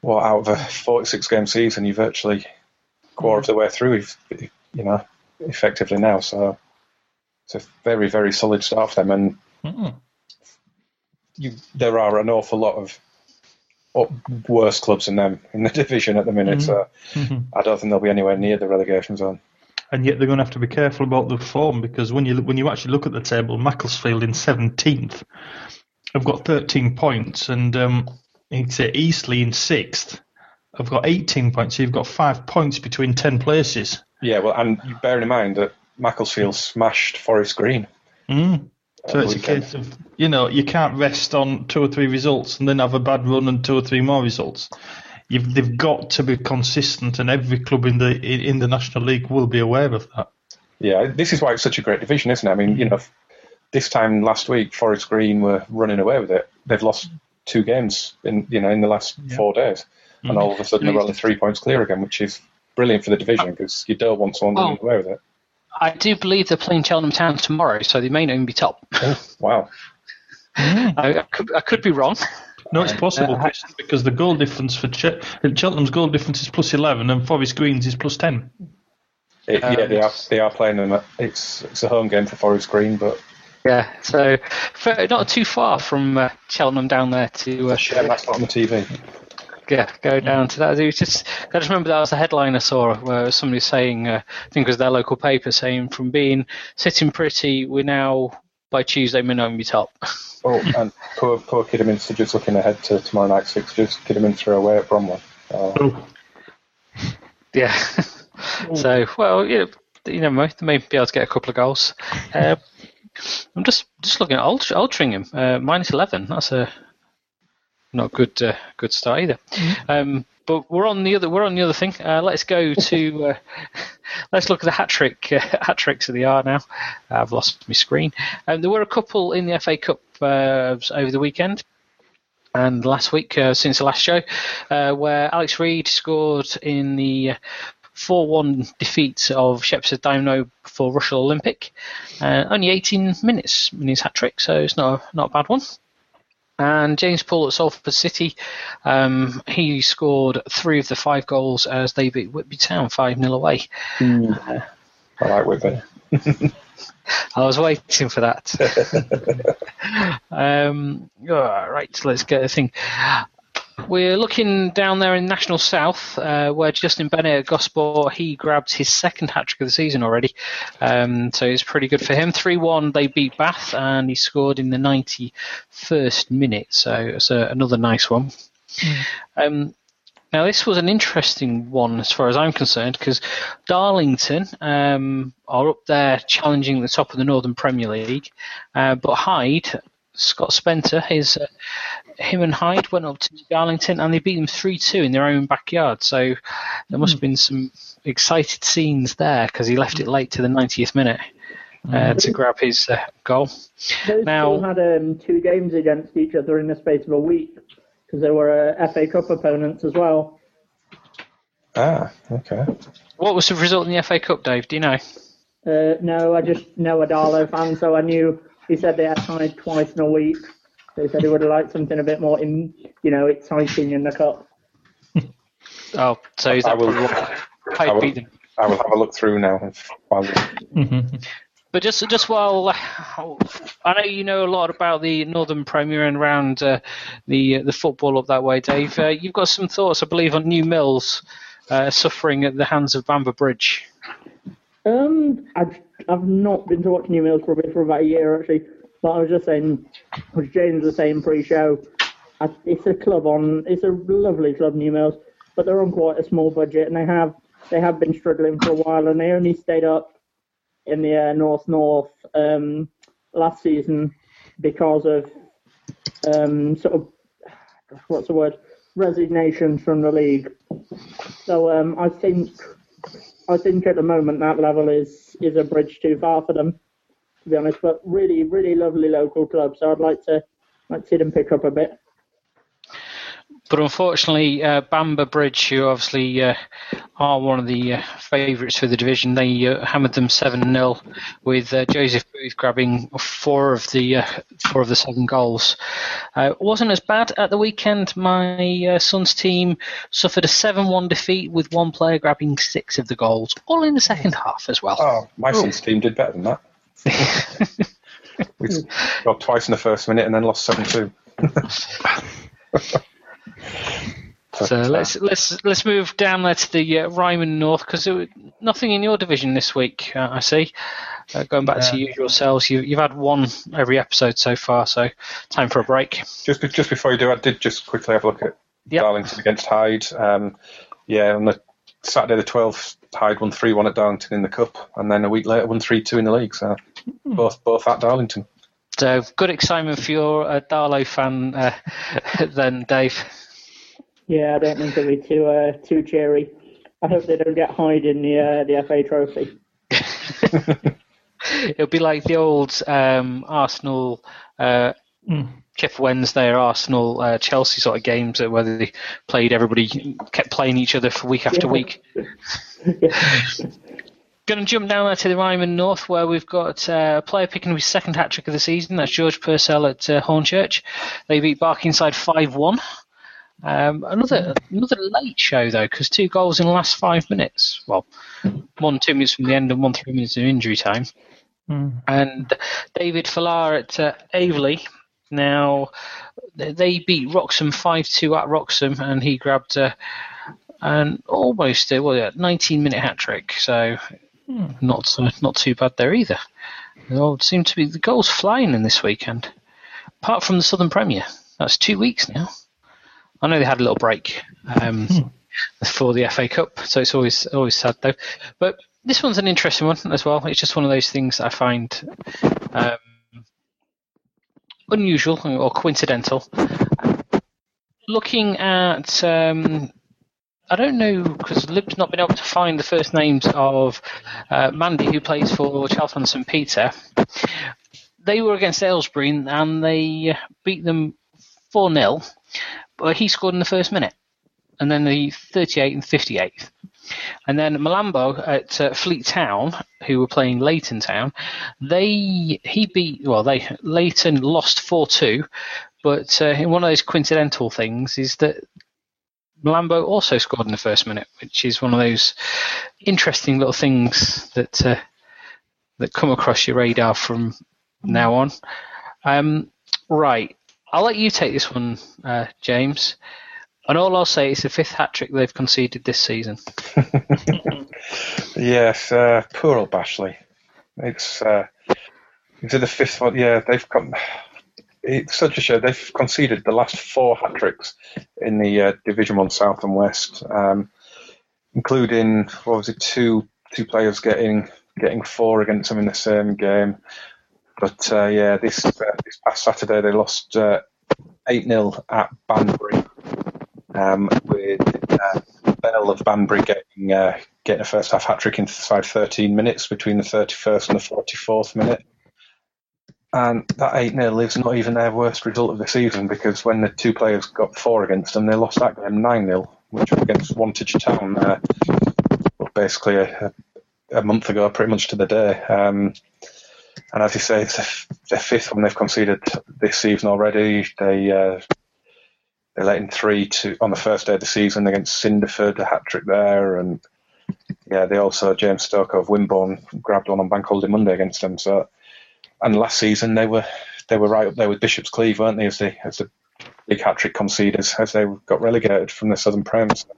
what out of a forty six game season, you virtually quarter of the way through, if, you know, effectively now. So it's a very very solid start for them, and Mm. You, there are an awful lot of worse clubs than them in the division at the minute. So I don't think they'll be anywhere near the relegation zone. And yet they're going to have to be careful about the form because when you when you actually look at the table, Macclesfield in 17th I've got 13 points, and um, say Eastleigh in sixth I've got 18 points. So you've got five points between 10 places. Yeah, well, and you bear in mind that Macclesfield smashed Forest Green. Mm. So it's a case of you know you can't rest on two or three results and then have a bad run and two or three more results. You've, they've got to be consistent, and every club in the in, the National League will be aware of that. Yeah, this is why it's such a great division, isn't it? I mean, you know, this time last week, Forest Green were running away with it. They've lost two games in you know in the last four days, and mm. all of a sudden they're only three points clear again, which is brilliant for the division oh. because you don't want someone oh. running Oh. away with it. I do believe they're playing Cheltenham Town tomorrow, so they may not even be top. Wow. I, I, could, I could be wrong. No, it's possible, Uh, Chris, because the goal difference for Ch- Cheltenham's goal difference is plus eleven, and Forest Green's is plus ten. It, yeah, they are they are playing them. At, it's it's a home game for Forest Green, but Yeah, so fa- not too far from uh, Cheltenham down there to uh, yeah, that's not on the TV. Yeah, go down to that. It was just I just remember that was the headline I saw where somebody saying, uh, I think it was their local paper saying, from being sitting pretty, we're now by Tuesday may not be top. Oh, and poor poor Kidderminster just looking ahead to tomorrow night's fixtures. Kidderminster away at Bromley. Uh, yeah. so well, yeah, you know, they may be able to get a couple of goals. Uh, I'm just just looking at Alt- Altrincham, uh, minus eleven. That's a not good uh, good start either. Um, but we're on the other we're on the other thing. Uh, let's go to uh, let's look at the hat trick uh, hat tricks of the hour now. I've lost my screen. Um, there were a couple in the FA Cup uh, over the weekend. And last week, uh, since the last show, uh, where Alex Reed scored in the 4 1 defeat of Shepshed Dynamo for Rushall Olympic. Uh, only 18 minutes in his hat trick, so it's not, a- not a bad one. And James Poole at Salford City, um, he scored three of the five goals as they beat Whitby Town 5 0 away. I like Whitby. I was waiting for that. um, all right, let's get a thing. We're looking down there in National South, uh, where Justin Bennett at Gosport he grabbed his second hat trick of the season already, um, so it's pretty good for him. Three one, they beat Bath, and he scored in the ninety first minute, so it's a, another nice one. Um, now, this was an interesting one as far as I'm concerned because Darlington um, are up there challenging the top of the Northern Premier League, uh, but Hyde, Scott Spencer, his uh, him and Hyde went up to Darlington and they beat them three two in their own backyard. So there must have been some excited scenes there because he left it late to the 90th minute uh, to grab his uh, goal. Those Now- two had um, two games against each other in the space of a week. because they were uh, FA Cup opponents as well. Ah, okay. What was the result in the FA Cup, Dave? Do you know? Uh, no, I just know a Darlo fan, so I knew he said they had tied twice in a week. So he said he would have liked something a bit more, in, you know, exciting in the cup. Oh, so is I that will- I will- beat them? I will have a look through now. if- While But just just while I know you know a lot about the Northern Premier and around uh, the the football up that way, Dave. Uh, you've got some thoughts, I believe, on New Mills uh, suffering at the hands of Bamber Bridge. Um, I've, I've not been to watch New Mills probably for about a year actually, but I was just saying, as James was saying pre-show, I, it's a club on, it's a lovely club, New Mills, but they're on quite a small budget and they have they have been struggling for a while and they only stayed up in the uh, North North um, last season because of um, sort of what's the word resignation from the league. So um, I think I think at the moment that level is is a bridge too far for them, to be honest. But really, really lovely local club. So I'd like to like to see them pick up a bit. But unfortunately, uh, Bamber Bridge, who obviously uh, are one of the uh, favourites for the division, they uh, hammered them seven 0 with uh, Joseph Booth grabbing four of the uh, four of the seven goals. Uh, it wasn't as bad at the weekend. My uh, son's team suffered a seven-one defeat with one player grabbing six of the goals, all in the second half as well. oh, my son's team did better than that. we got twice in the first minute and then lost seven two. So let's let's let's move down there to the uh, Ryman North because nothing in your division this week. Uh, I see. Uh, going back to Yeah. usual selves, you, you've had one every episode so far, so time for a break. Just just before you do, I did just quickly have a look at Yep. Darlington against Hyde. Um, yeah, on the Saturday the twelfth, Hyde won three one at Darlington in the cup, and then a week later won three two in the league. So both both at Darlington. So good excitement for your uh, Darlo fan uh, then, Dave. Yeah, I don't think they'll be too uh, too cheery. I hope they don't get Hyde in the uh, the FA Trophy. It'll be like the old um, Arsenal. Uh, Chip Wednesday or Arsenal uh, Chelsea sort of games uh, where they played everybody kept playing each other for week after Yeah. week. Going to jump down there to the Ryman North, where we've got uh, a player picking up his second hat trick of the season. That's George Purcell at uh, Hornchurch. They beat Barkingside five one. Um, another another late show though, because two goals in the last five minutes. Well, one two minutes from the end and one three minutes of injury time. And David Fallar at uh, Aveley. Now they- beat Wroxham five two at Wroxham, and he grabbed uh, an almost uh, well, yeah, 19 minute hat trick. So not uh, not too bad there either. They all seem to be the goals flying in this weekend. Apart from the Southern Premier, that's two weeks now. I know they had a little break um, for the FA Cup, so it's always always sad though. But this one's an interesting one as well. It's just one of those things I find um, unusual or coincidental. Looking at um, I don't know because Lib's not been able to find the first names of uh, Mandy, who plays for Chalfont St Peter. They were against Aylesbury and they beat them 4 0, but he scored in the first minute, and then the 38th and 58th. And then Malambo at uh, Fleet Town, who were playing Leighton Town, they he beat well they Leighton lost four two, but uh, one of those coincidental things is that Malambo also scored in the first minute, which is one of those interesting little things that uh, that come across your radar from now on. Um, right, I'll let you take this one, uh, James. And all I'll say is the fifth hat trick they've conceded this season. Yes, uh, poor old Bashley. It's uh, into the fifth one. Yeah, they've come. It's such a show. They've conceded the last four hat tricks in the uh, Division One South and West, um, including what was it, two two players getting getting four against them in the same game. But uh, yeah, this uh, this past Saturday they lost eight 0 at Banbury, um, with uh, Bell of Banbury getting uh, getting a first half hat trick into the side 13 minutes between the 31st and the 44th minute. And that 8 0 is not even their worst result of the season because when the two players got four against them, they lost that game 9 0, which was against Wantage Town, uh, basically a, a, month ago, pretty much to the day. Um, and as you say, it's their fifth one they've conceded this season already. They uh, they let in three to on the first day of the season against Cinderford, a hat trick there, and yeah, they also James Stoker of Wimborne grabbed one on Bank Holiday Monday against them. So, and last season they were they were right up there with Bishop's Cleeve, weren't they, as the as the big hat trick conceders as they got relegated from the Southern Prem. So,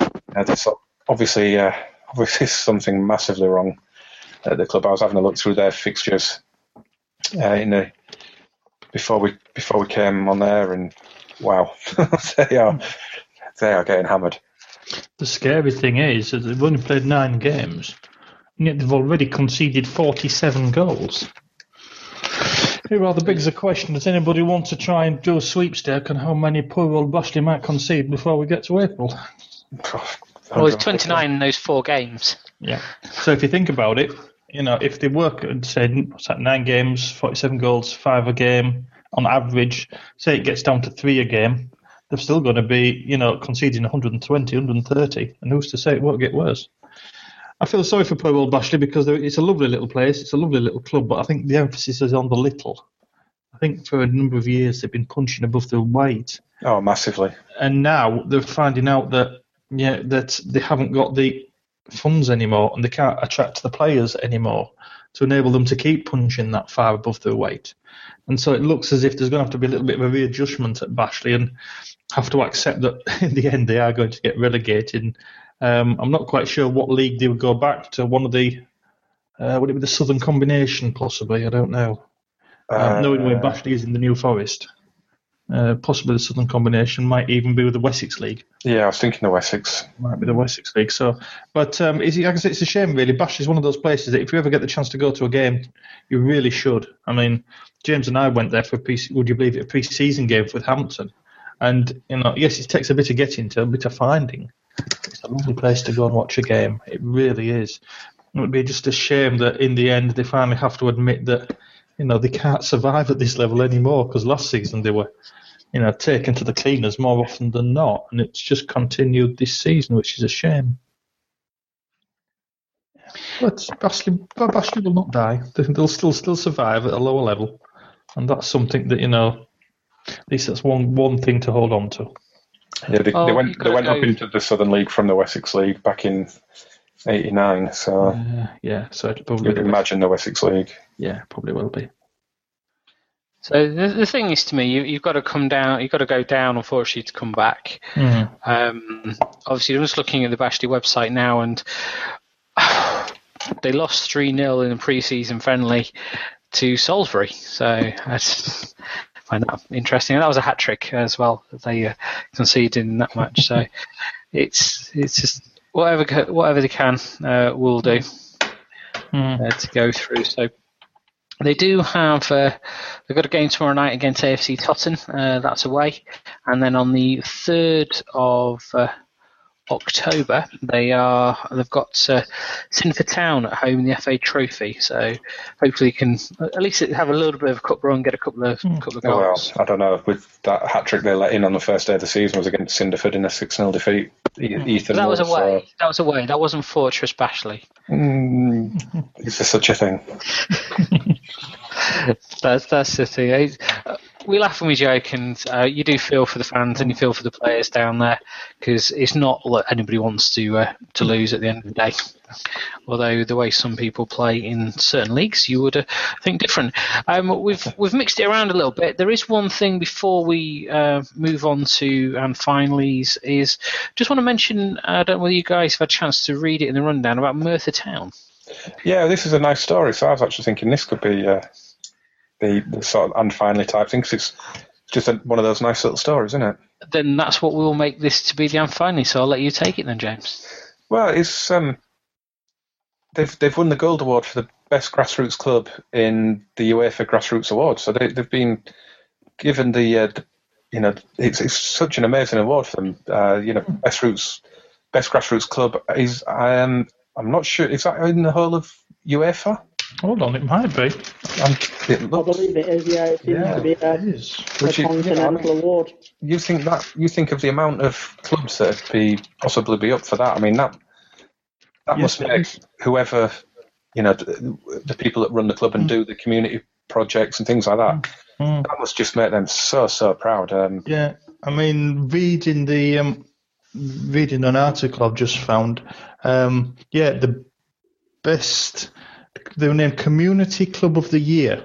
yeah, obviously uh, obviously something massively wrong at the club. I was having a look through their fixtures uh, in the before we before we came on there, and wow, they are they are getting hammered. The scary thing is that they've only played nine games, yet they've already conceded forty-seven goals. It rather begs the question: Does anybody want to try and do a sweepstake on how many poor old Bashley might concede before we get to April? Well, it's 29 in those four games. Yeah. So if you think about it, you know, if they work and say what's that, nine games, 47 goals, five a game on average, say it gets down to three a game, they're still going to be, you know, conceding 120, 130, and who's to say it won't get worse? I feel sorry for poor old Bashley because it's a lovely little place, it's a lovely little club, but I think the emphasis is on the little. I think for a number of years they've been punching above their weight. Oh, massively. And now they're finding out that yeah, that they haven't got the funds anymore and they can't attract the players anymore to enable them to keep punching that far above their weight. And so it looks as if there's going to have to be a little bit of a readjustment at Bashley and have to accept that in the end they are going to get relegated. Um, I'm not quite sure what league they would go back to. One of the, uh, would it be the Southern Combination possibly? I don't know. Uh, knowing where Bashley is in the New Forest. Uh, possibly the Southern Combination might even be with the Wessex League. Yeah, I was thinking the Wessex. Might be the Wessex League. So, but um, it's, like I say, it's a shame really. Bash is one of those places that if you ever get the chance to go to a game, you really should. I mean, James and I went there for a pre- would you believe it, a pre-season game with Hampton, and you know, yes, it takes a bit of getting to, a bit of finding. It's a lovely place to go and watch a game. It really is. It would be just a shame that in the end they finally have to admit that you know they can't survive at this level anymore because last season they were you know, taken to the cleaners more often than not, and it's just continued this season, which is a shame. But Bashley, Bashley will not die. They'll still still survive at a lower level, and that's something that you know. At least that's one one thing to hold on to. Yeah, they, oh, they went they went go... up into the Southern League from the Wessex League back in '89. So uh, yeah, so probably you'd imagine the Wessex League. Yeah, probably will be. So the, the thing is, to me, you, have got to come down. You've got to go down, unfortunately, to come back. Mm. Um, obviously, I'm just looking at the Bashley website now, and they lost three 0 in a pre-season friendly to Salisbury. So that's I find that interesting. And that was a hat trick as well that they uh, conceded in that match. So it's it's just whatever whatever they can uh, will do mm. uh, to go through. So they do have uh, they've got a game tomorrow night against AFC Totton. Uh, that's away, and then on the third of uh, October they are they've got uh, Cinderford Town at home in the FA Trophy. So hopefully can at least have a little bit of a cup run, get a couple of mm. couple of goals. well, I don't know. With that hat trick they let in on the first day of the season was against Cinderford in a six 0 defeat. Mm. Ethan that was away. So. That was away. That wasn't Fortress Bashley. Mm, is there such a thing? that's that's the thing. We laugh and we joke, and uh, you do feel for the fans and you feel for the players down there because it's not what anybody wants to uh, to lose at the end of the day. Although the way some people play in certain leagues, you would uh, think different. Um, we've we've mixed it around a little bit. There is one thing before we uh, move on to and finallys is just want to mention. I don't know whether you guys have had a chance to read it in the rundown about Merthyr Town. Yeah, this is a nice story. So I was actually thinking this could be uh, the, the sort of unfinally type thing because it's just a, one of those nice little stories, isn't it? Then that's what we'll make this to be the unfinally. So I'll let you take it then, James. Well, it's um, they've they've won the gold award for the best grassroots club in the UEFA Grassroots Awards. So they, they've been given the, uh, the you know it's it's such an amazing award for them. Uh, you know, best roots, best grassroots club is um, I'm not sure is that in the whole of UEFA. Hold on, it might be. And it I believe it is. Yeah, it seems Yeah, to be a, It is. a Which is- you know, I mean- award. you think that you think of the amount of clubs that would be possibly be up for that. I mean that that Yes, must make whoever you know the, the people that run the club and do the community projects and things like that. Mm. That must just make them so so proud. Um, Yeah, I mean, reading the um, reading an article I've just found. Um, yeah, the best they were named Community Club of the Year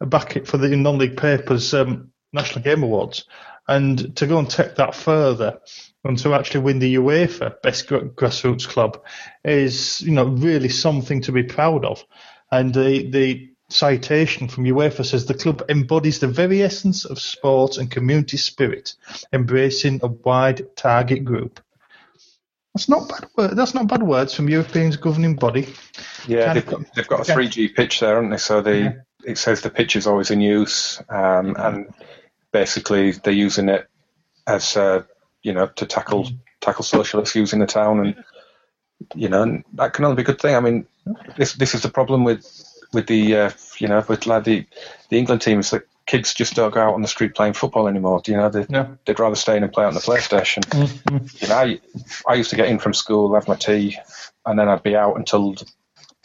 back for the non-league papers um, National Game Awards, and to go and take that further and to actually win the UEFA Best Grassroots Club is you know really something to be proud of, and the the citation from UEFA says the club embodies the very essence of sport and community spirit, embracing a wide target group. That's not bad. Word. That's not bad words from European's governing body. yeah, they've they've got a three G pitch there, haven't they? So they Yeah. it says the pitch is always in use, um, and basically they're using it as uh, you know to tackle tackle social issues in the town, and you know and that can only be a good thing. I mean, this this is the problem with with the uh, you know with like the the England team is that kids just don't go out on the street playing football anymore. Do You know, they, Yeah. they'd rather stay in and play on the PlayStation. Mm-hmm. You know, I, I used to get in from school, have my tea, and then I'd be out until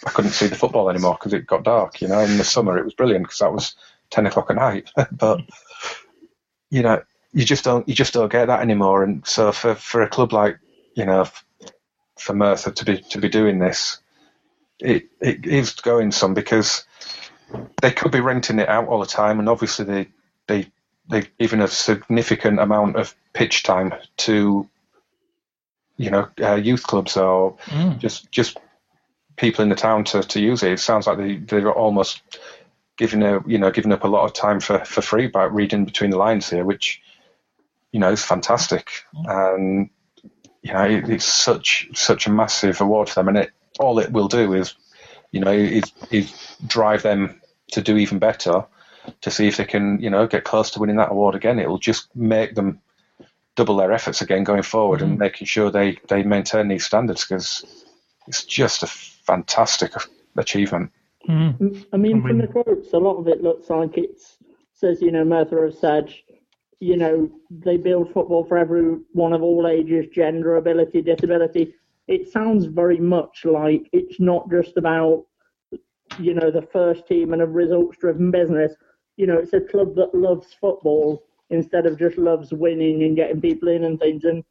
I couldn't see the football anymore because it got dark. You know, in the summer it was brilliant because that was ten o'clock at night. but you know, you just don't you just don't get that anymore. And so for for a club like you know for Merthyr to be to be doing this, it it is going some because they could be renting it out all the time, and obviously they they they given a significant amount of pitch time to you know uh, youth clubs or Mm. just just people in the town to, to use it. It sounds like they they're almost giving a you know giving up a lot of time for, for free by reading between the lines here, which you know is fantastic. And you know it, it's such such a massive award for them, and it all it will do is you know is is drive them to do even better to see if they can you know get close to winning that award again. It'll just make them double their efforts again going forward and making sure they they maintain these standards because it's just a fantastic achievement. Mm. I mean, I from the quotes, a lot of it looks like it says, you know, Merthyr have said, you know, they build football for everyone of all ages, gender, ability, disability. It sounds very much like it's not just about, you know, the first team and a results-driven business. You know, it's a club that loves football instead of just loves winning and getting people in and things. And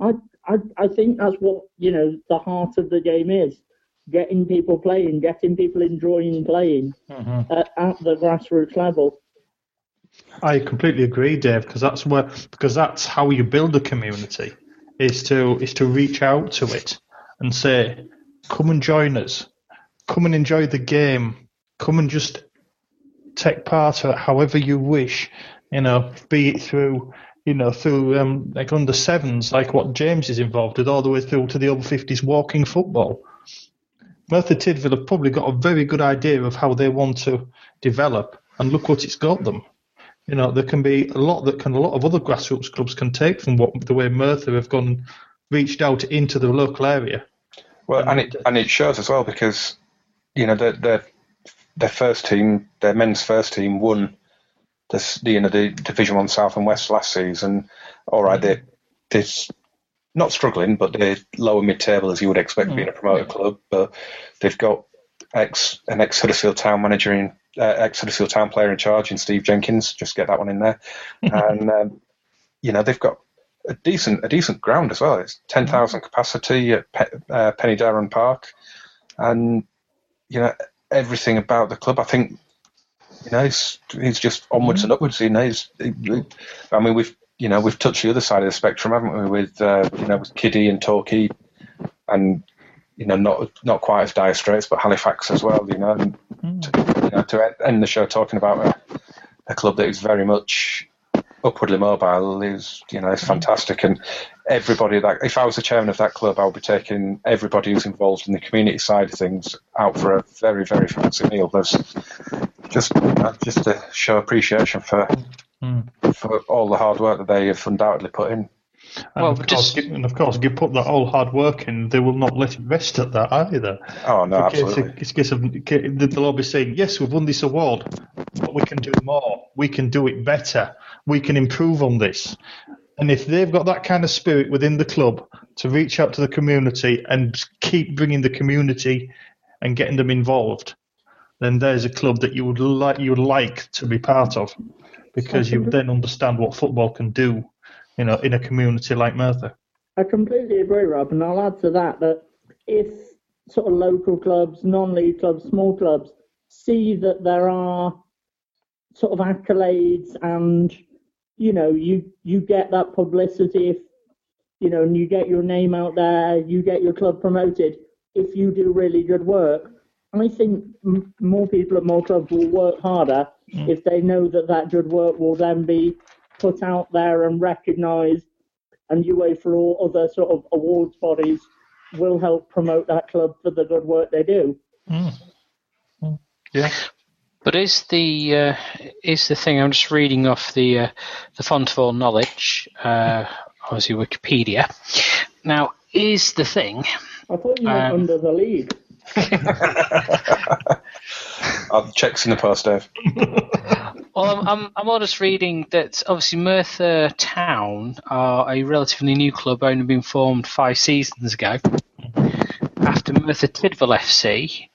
I, I, I think that's what you know the heart of the game is: getting people playing, getting people enjoying playing Mhm. at, at the grassroots level. I completely agree, Dave, because that's where because that's how you build a community is to is to reach out to it and say, "Come and join us, come and enjoy the game, come and just take part however you wish." You know, be it through you know through um, like under sevens, like what James is involved with, all the way through to the over fifties walking football. Merthyr Tydfil have probably got a very good idea of how they want to develop, and look what it's got them. You know, there can be a lot that can a lot of other grassroots clubs can take from what the way Merthyr have gone, reached out into the local area. Well, and it and it shows as well because you know their their their first team, their men's first team, won this the you know the Division One South and West last season. All right, they they're not struggling, but they're lower mid table as you would expect being a mm. promoted club. But they've got ex an ex Huddersfield Town manager in uh, ex Huddersfield Town player in charge in Steve Jenkins. Just get that one in there, and um, you know they've got a decent a decent ground as well. It's ten thousand capacity at Pe- uh, Penydarren Park, and you know everything about the club. I think you know he's he's just onwards and upwards. You know, he's, he- I mean we've you know we've touched the other side of the spectrum, haven't we? With uh, you know with Kiddie and Torquay, and you know not not quite as dire straits, but Halifax as well. You know, and to, you know, to end the show talking about a, a club that is very much upwardly mobile is you know is fantastic. And everybody that if I was the chairman of that club I would be taking everybody who's involved in the community side of things out for a very very fancy meal. There's just just to show appreciation for Mm. for all the hard work that they have undoubtedly put in And, Well, of course, just- and of course, you put that all hard work in, they will not let it rest at that either. Oh no, It's a case of- absolutely. It's a case of they'll all be saying, "Yes, we've won this award, but we can do more. We can do it better. We can improve on this." And if they've got that kind of spirit within the club to reach out to the community and keep bringing the community and getting them involved, then there's a club that you would like you would like to be part of, because you then understand what football can do, you know, in a community like Merthyr. I completely agree, Rob, and I'll add to that that if sort of local clubs, non-league clubs, small clubs see that there are sort of accolades and you know you you get that publicity if you know and you get your name out there, you get your club promoted if you do really good work. I think m- more people at more clubs will work harder mm. if they know that that good work will then be put out there and recognised and UEFA or other sort of awards bodies will help promote that club for the good work they do. Yeah. But is the uh, is the thing? I'm just reading off the uh, the font of all knowledge, uh, obviously Wikipedia. Now, is the thing? I thought you meant Um, under the league. I'll checks in the past, Dave. Well, I'm, I'm I'm all just reading that obviously Merthyr Town are a relatively new club, only been formed five seasons ago, after Merthyr Tydfil FC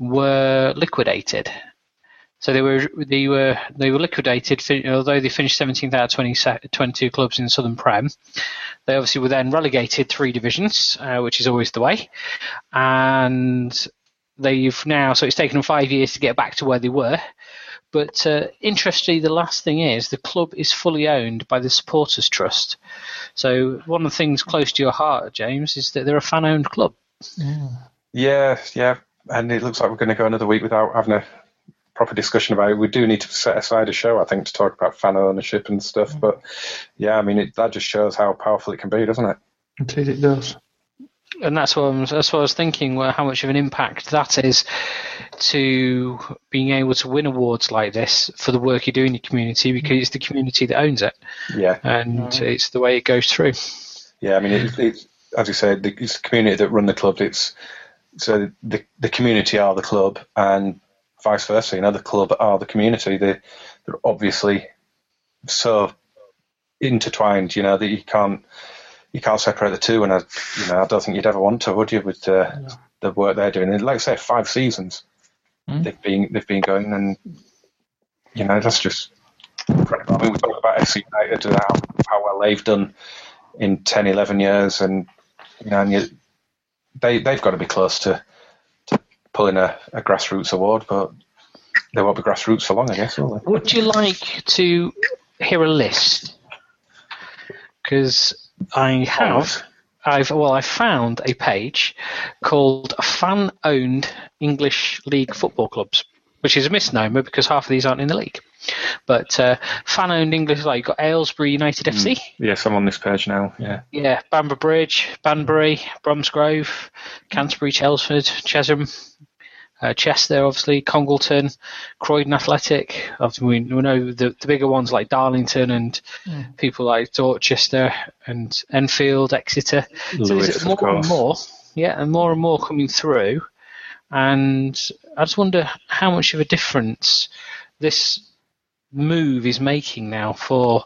were liquidated. So they were they were they were liquidated. Although they finished 17th out of 20, 22 clubs in the Southern Prem, they obviously were then relegated three divisions, uh, which is always the way. And they've now so it's taken them five years to get back to where they were. But uh, interestingly, the last thing is the club is fully owned by the Supporters Trust. So one of the things close to your heart, James, is that they're a fan-owned club. Yeah, yeah, yeah. and it looks like we're going to go another week without having a proper discussion about it. We do need to set aside a show, I think, to talk about fan ownership and stuff. But yeah, I mean, it, that just shows how powerful it can be, doesn't it? Indeed, it does. And that's what I'm, that's what I was thinking. Well, how much of an impact that is to being able to win awards like this for the work you do in your community, because it's the community that owns it, Yeah, and it's the way it goes through. yeah. I mean, it, it's as you said, the, it's the community that run the club. It's so the the community are the club, and vice versa. You know, the club are the community. They they're obviously so intertwined. You know that you can't you can't separate the two. And I, you know, I don't think you'd ever want to, would you, with uh, the work they're doing? And like I say, five seasons they've been they've been going, and you know that's just incredible. I mean, we talk about FC United and how, how well they've done in 10, 11 years, and you know, and you, they they've got to be close to to pulling a, a grassroots award, but they won't be grassroots for long, I guess, will they? Would you like to hear a list? Because I have, I've well, I found a page called "Fan-Owned English League Football Clubs," which is a misnomer because half of these aren't in the league. But uh, fan-owned English, like you've got Aylesbury United FC, Yes, I'm on this page now. Yeah. yeah, Bamber Bridge, Banbury, Bromsgrove, Canterbury, Chelmsford, Chesham, uh, Chester, obviously, Congleton, Croydon Athletic. Obviously, we, we know the, the bigger ones like Darlington and people like Dorchester and Enfield, Exeter. so Lewes, there's of more and more, yeah, and more and more coming through. And I just wonder how much of a difference this move is making now for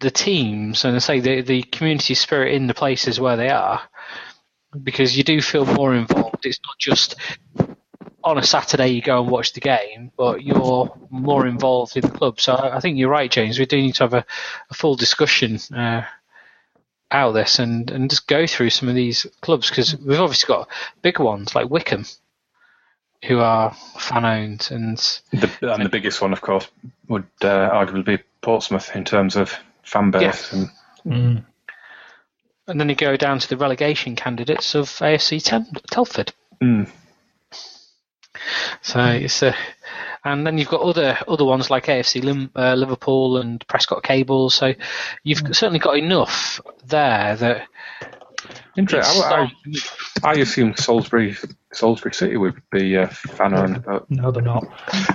the teams and I say the the community spirit in the places where they are because you do feel more involved. It's not just on a Saturday you go and watch the game, but you're more involved in the club. So I I think you're right, James. We do need to have a, a full discussion uh, out of this and, and just go through some of these clubs because we've obviously got bigger ones like Wycombe who are fan owned and The, and the biggest one, of course, would uh, arguably be Portsmouth in terms of fan base. And and then you go down to the relegation candidates of AFC Ten- Telford. Mm. So it's a, and then you've got other other ones like AFC Lim, uh, Liverpool and Prescot Cable. So you've certainly got enough there that Interesting. I, I, I assumed Salisbury Salisbury City would be uh, fan owned, but No, they're not.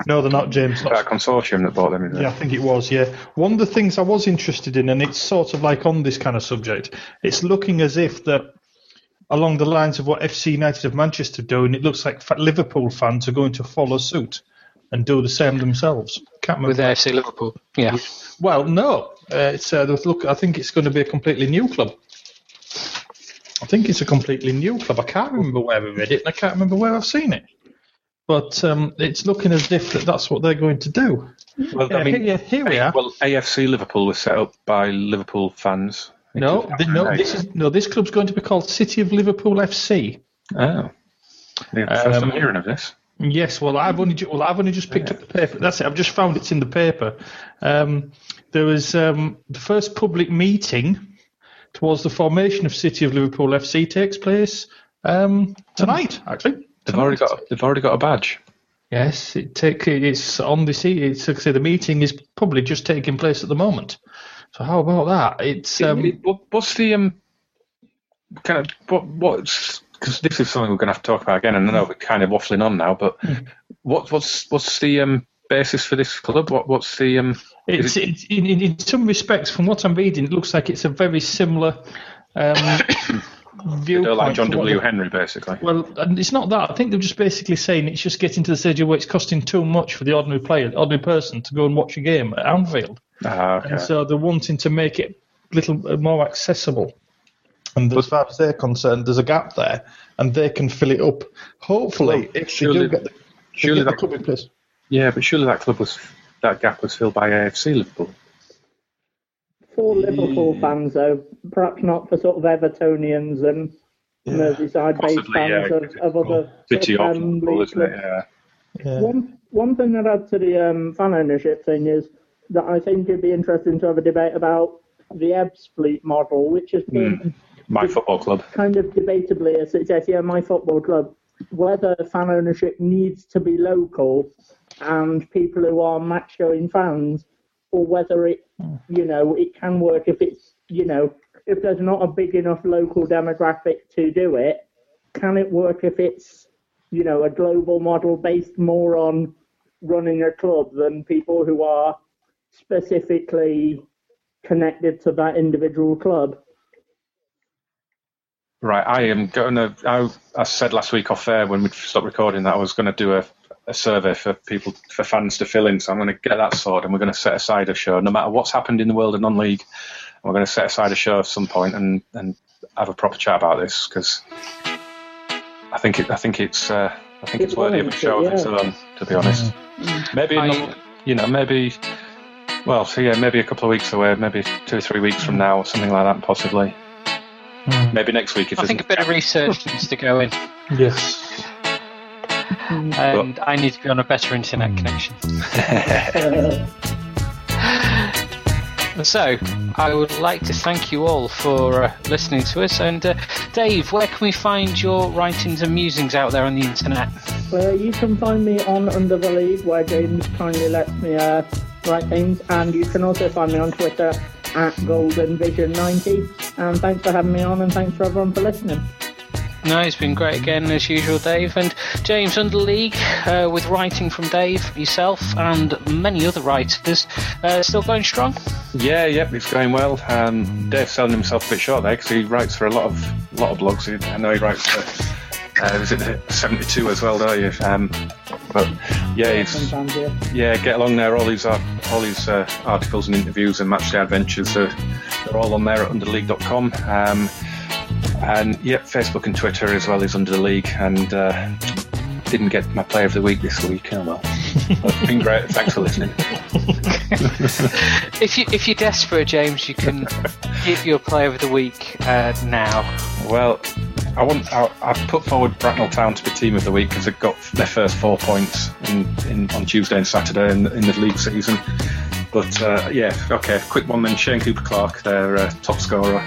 No, they're not, James. that consortium that bought them, is it? Yeah, I think it was. Yeah, one of the things I was interested in, and it's sort of like on this kind of subject. It's looking as if that along the lines of what FC United of Manchester do, and it looks like Liverpool fans are going to follow suit and do the same themselves. Can't with FC Liverpool. Yeah. Well, no, uh, it's uh, look. I think it's going to be a completely new club. I think it's a completely new club. I can't remember where I read it, and I can't remember where I've seen it. But um, it's looking as if that that's what they're going to do. Well, Yeah, I mean, here, here we are. well, AFC Liverpool was set up by Liverpool fans. No, th- no, this is no. This club's going to be called City of Liverpool FC. Oh. Yeah, first Um, I'm hearing of this. Yes, well, I've only well, I've only just picked up the paper. That's it. I've just found it's in the paper. Um, there was um, the first public meeting towards the formation of City of Liverpool FC takes place um, tonight. Actually, They've already got they've already got a badge. yes, it take it's on the sea. It's like say the meeting is probably just taking place at the moment. So how about that? It's um, It- what's the um kind of what what's because this is something we're going to have to talk about again, and I know we're kind of waffling on now, but what what's what's the um basis for this club? What what's the um It's, it's in, in, in some respects, from what I'm reading, it looks like it's a very similar um, viewpoint. they're like John W the- Henry basically? Well, and it's not that. I think they're just basically saying it's just getting to the stage where it's costing too much for the ordinary player, ordinary person, to go and watch a game at Anfield, Ah, okay. and so they're wanting to make it a little uh, more accessible. And as far as they're concerned, there's a gap there, and they can fill it up. Hopefully, Well, if they do get the, surely get the that- club in place. yeah, but surely that club was that gap was filled by AFC Liverpool. For Liverpool fans, though, perhaps not for sort of Evertonians and Merseyside-based Possibly, fans yeah. of, of other City sort of of, um, Liverpool, isn't it? clubs. Yeah. Yeah. One one thing I'd add to the um, fan ownership thing is that I think it'd be interesting to have a debate about the Ebbsfleet model, which has been My football club. kind of debatably a success. Yeah, my football club, whether fan ownership needs to be local and people who are match going fans, or whether it, hmm. you know, it can work if it's, you know, if there's not a big enough local demographic to do it. Can it work if it's, you know, a global model based more on running a club than people who are specifically connected to that individual club? Right, I am going to. I, I said last week off air when we stopped recording that I was going to do a, a survey for people, for fans to fill in. So I'm going to get that sorted, and we're going to set aside a show, no matter what's happened in the world of non-league. We're going to set aside a show at some point and and have a proper chat about this because I think it. I think it's. Uh, I think it's It worthy of a show it, of its own. To be honest, maybe I- not, you know maybe. Well, so yeah, maybe a couple of weeks away, maybe two or three weeks from now, or something like that, possibly. Maybe next week if I think a bit of research needs to go in, Yes. And I need to be on a better internet connection. So, I would like to thank you all for uh, listening to us. And uh, Dave, where can we find your writings and musings out there on the internet? Uh, you can find me on Under the League, where James kindly lets me uh, write things, and you can also find me on Twitter at Golden Vision 90. And thanks for having me on, and thanks for everyone for listening. No, it's been great again as usual, Dave. And James Under League, uh, with writing from Dave, yourself, and many other writers, uh, still going strong. Yeah, yep, it's going well. Um, Dave's selling himself a bit short there because he writes for a lot of lot of blogs. I know he writes for uh, it 72 as well, don't you? Um, but yeah. yeah, get along there. All these uh, all these uh, articles and interviews and matchday adventures are they're all on there at underleague.com. Um, and yep, Facebook and Twitter as well is under the league. And uh, didn't get my player of the week this week. Oh well, But been great. Thanks for listening. If you if you're desperate, James, you can give your player of the week uh, now. Well, I want. I, I put forward Bracknell Town to be team of the week because they got their first four points in, in on Tuesday and Saturday in, in the league season. But uh, yeah, okay, quick one then. Shane Cooper Clark, their uh, top scorer.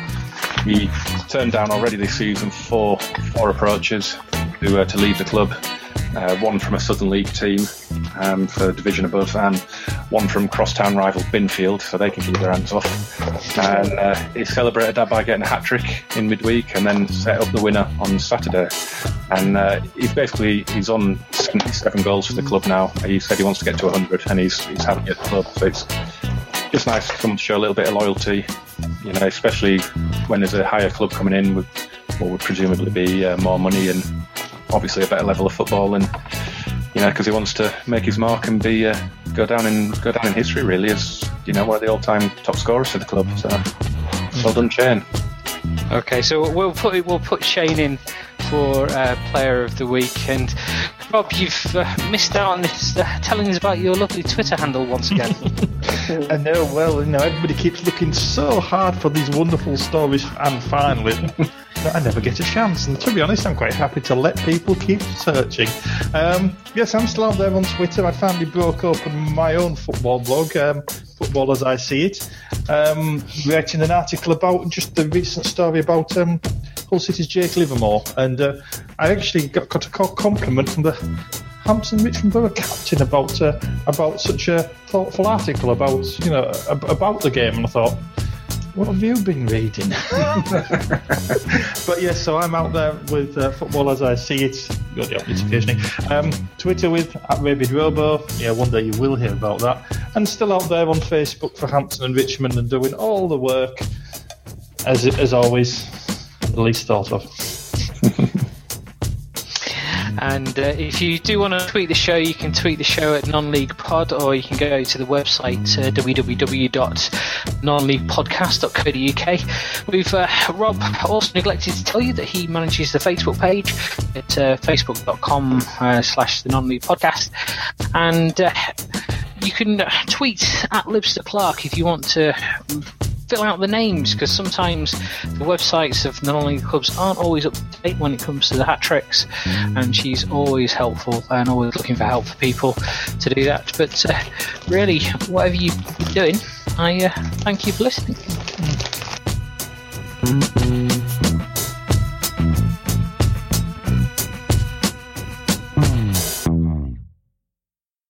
He turned down already this season four four approaches to uh, to leave the club. Uh, one from a Southern League team, um, for division above, and one from crosstown rival Binfield, so they can keep their hands off. And uh, he celebrated that by getting a hat trick in midweek, and then set up the winner on Saturday. And uh, he's basically he's on 77 goals for the club now. He said he wants to get to 100, and he's he's having it at the club. So it's just nice for someone to show a little bit of loyalty, you know, especially when there's a higher club coming in with what would presumably be uh, more money and obviously a better level of football, and you know, because he wants to make his mark and be uh, go down in go down in history really as you know one of the all-time top scorers for the club. So well done, Shane. Okay, so we'll put we'll put Shane in for uh, Player of the Week, and Rob, you've uh, missed out on this, uh, telling us about your lovely Twitter handle once again. I know, well, you know, everybody keeps looking so hard for these wonderful stories, and finally, I never get a chance. And to be honest, I'm quite happy to let people keep searching. Um, yes, I'm still out there on Twitter. I finally broke open my own football blog, um, Football as I See It, um, writing an article about just the recent story about um, Hull City's Jake Livermore. And uh, I actually got, got a compliment from the Hampton Richmond Borough captain about uh, about such a thoughtful article about you know about the game, and I thought, what have you been reading? but yes, so I'm out there with uh, football as I see it. Got the updates occasionally. Um, Twitter with at Rabid Robo. Yeah, one day you will hear about that. And still out there on Facebook for Hampton and Richmond and doing all the work as as always, the least thought of. And uh, if you do want to tweet the show, you can tweet the show at Non-League Pod, or you can go to the website uh, www.nonleaguepodcast.co.uk. We've uh, Rob also neglected to tell you that he manages the Facebook page at uh, facebook.com uh, slash the Non-League Podcast, and uh, you can tweet at Libster Clark if you want to fill out the names because sometimes the websites of non-league clubs aren't always up to date when it comes to the hat tricks, and she's always helpful and always looking for help for people to do that. But uh, really, whatever you're doing, I uh, thank you for listening.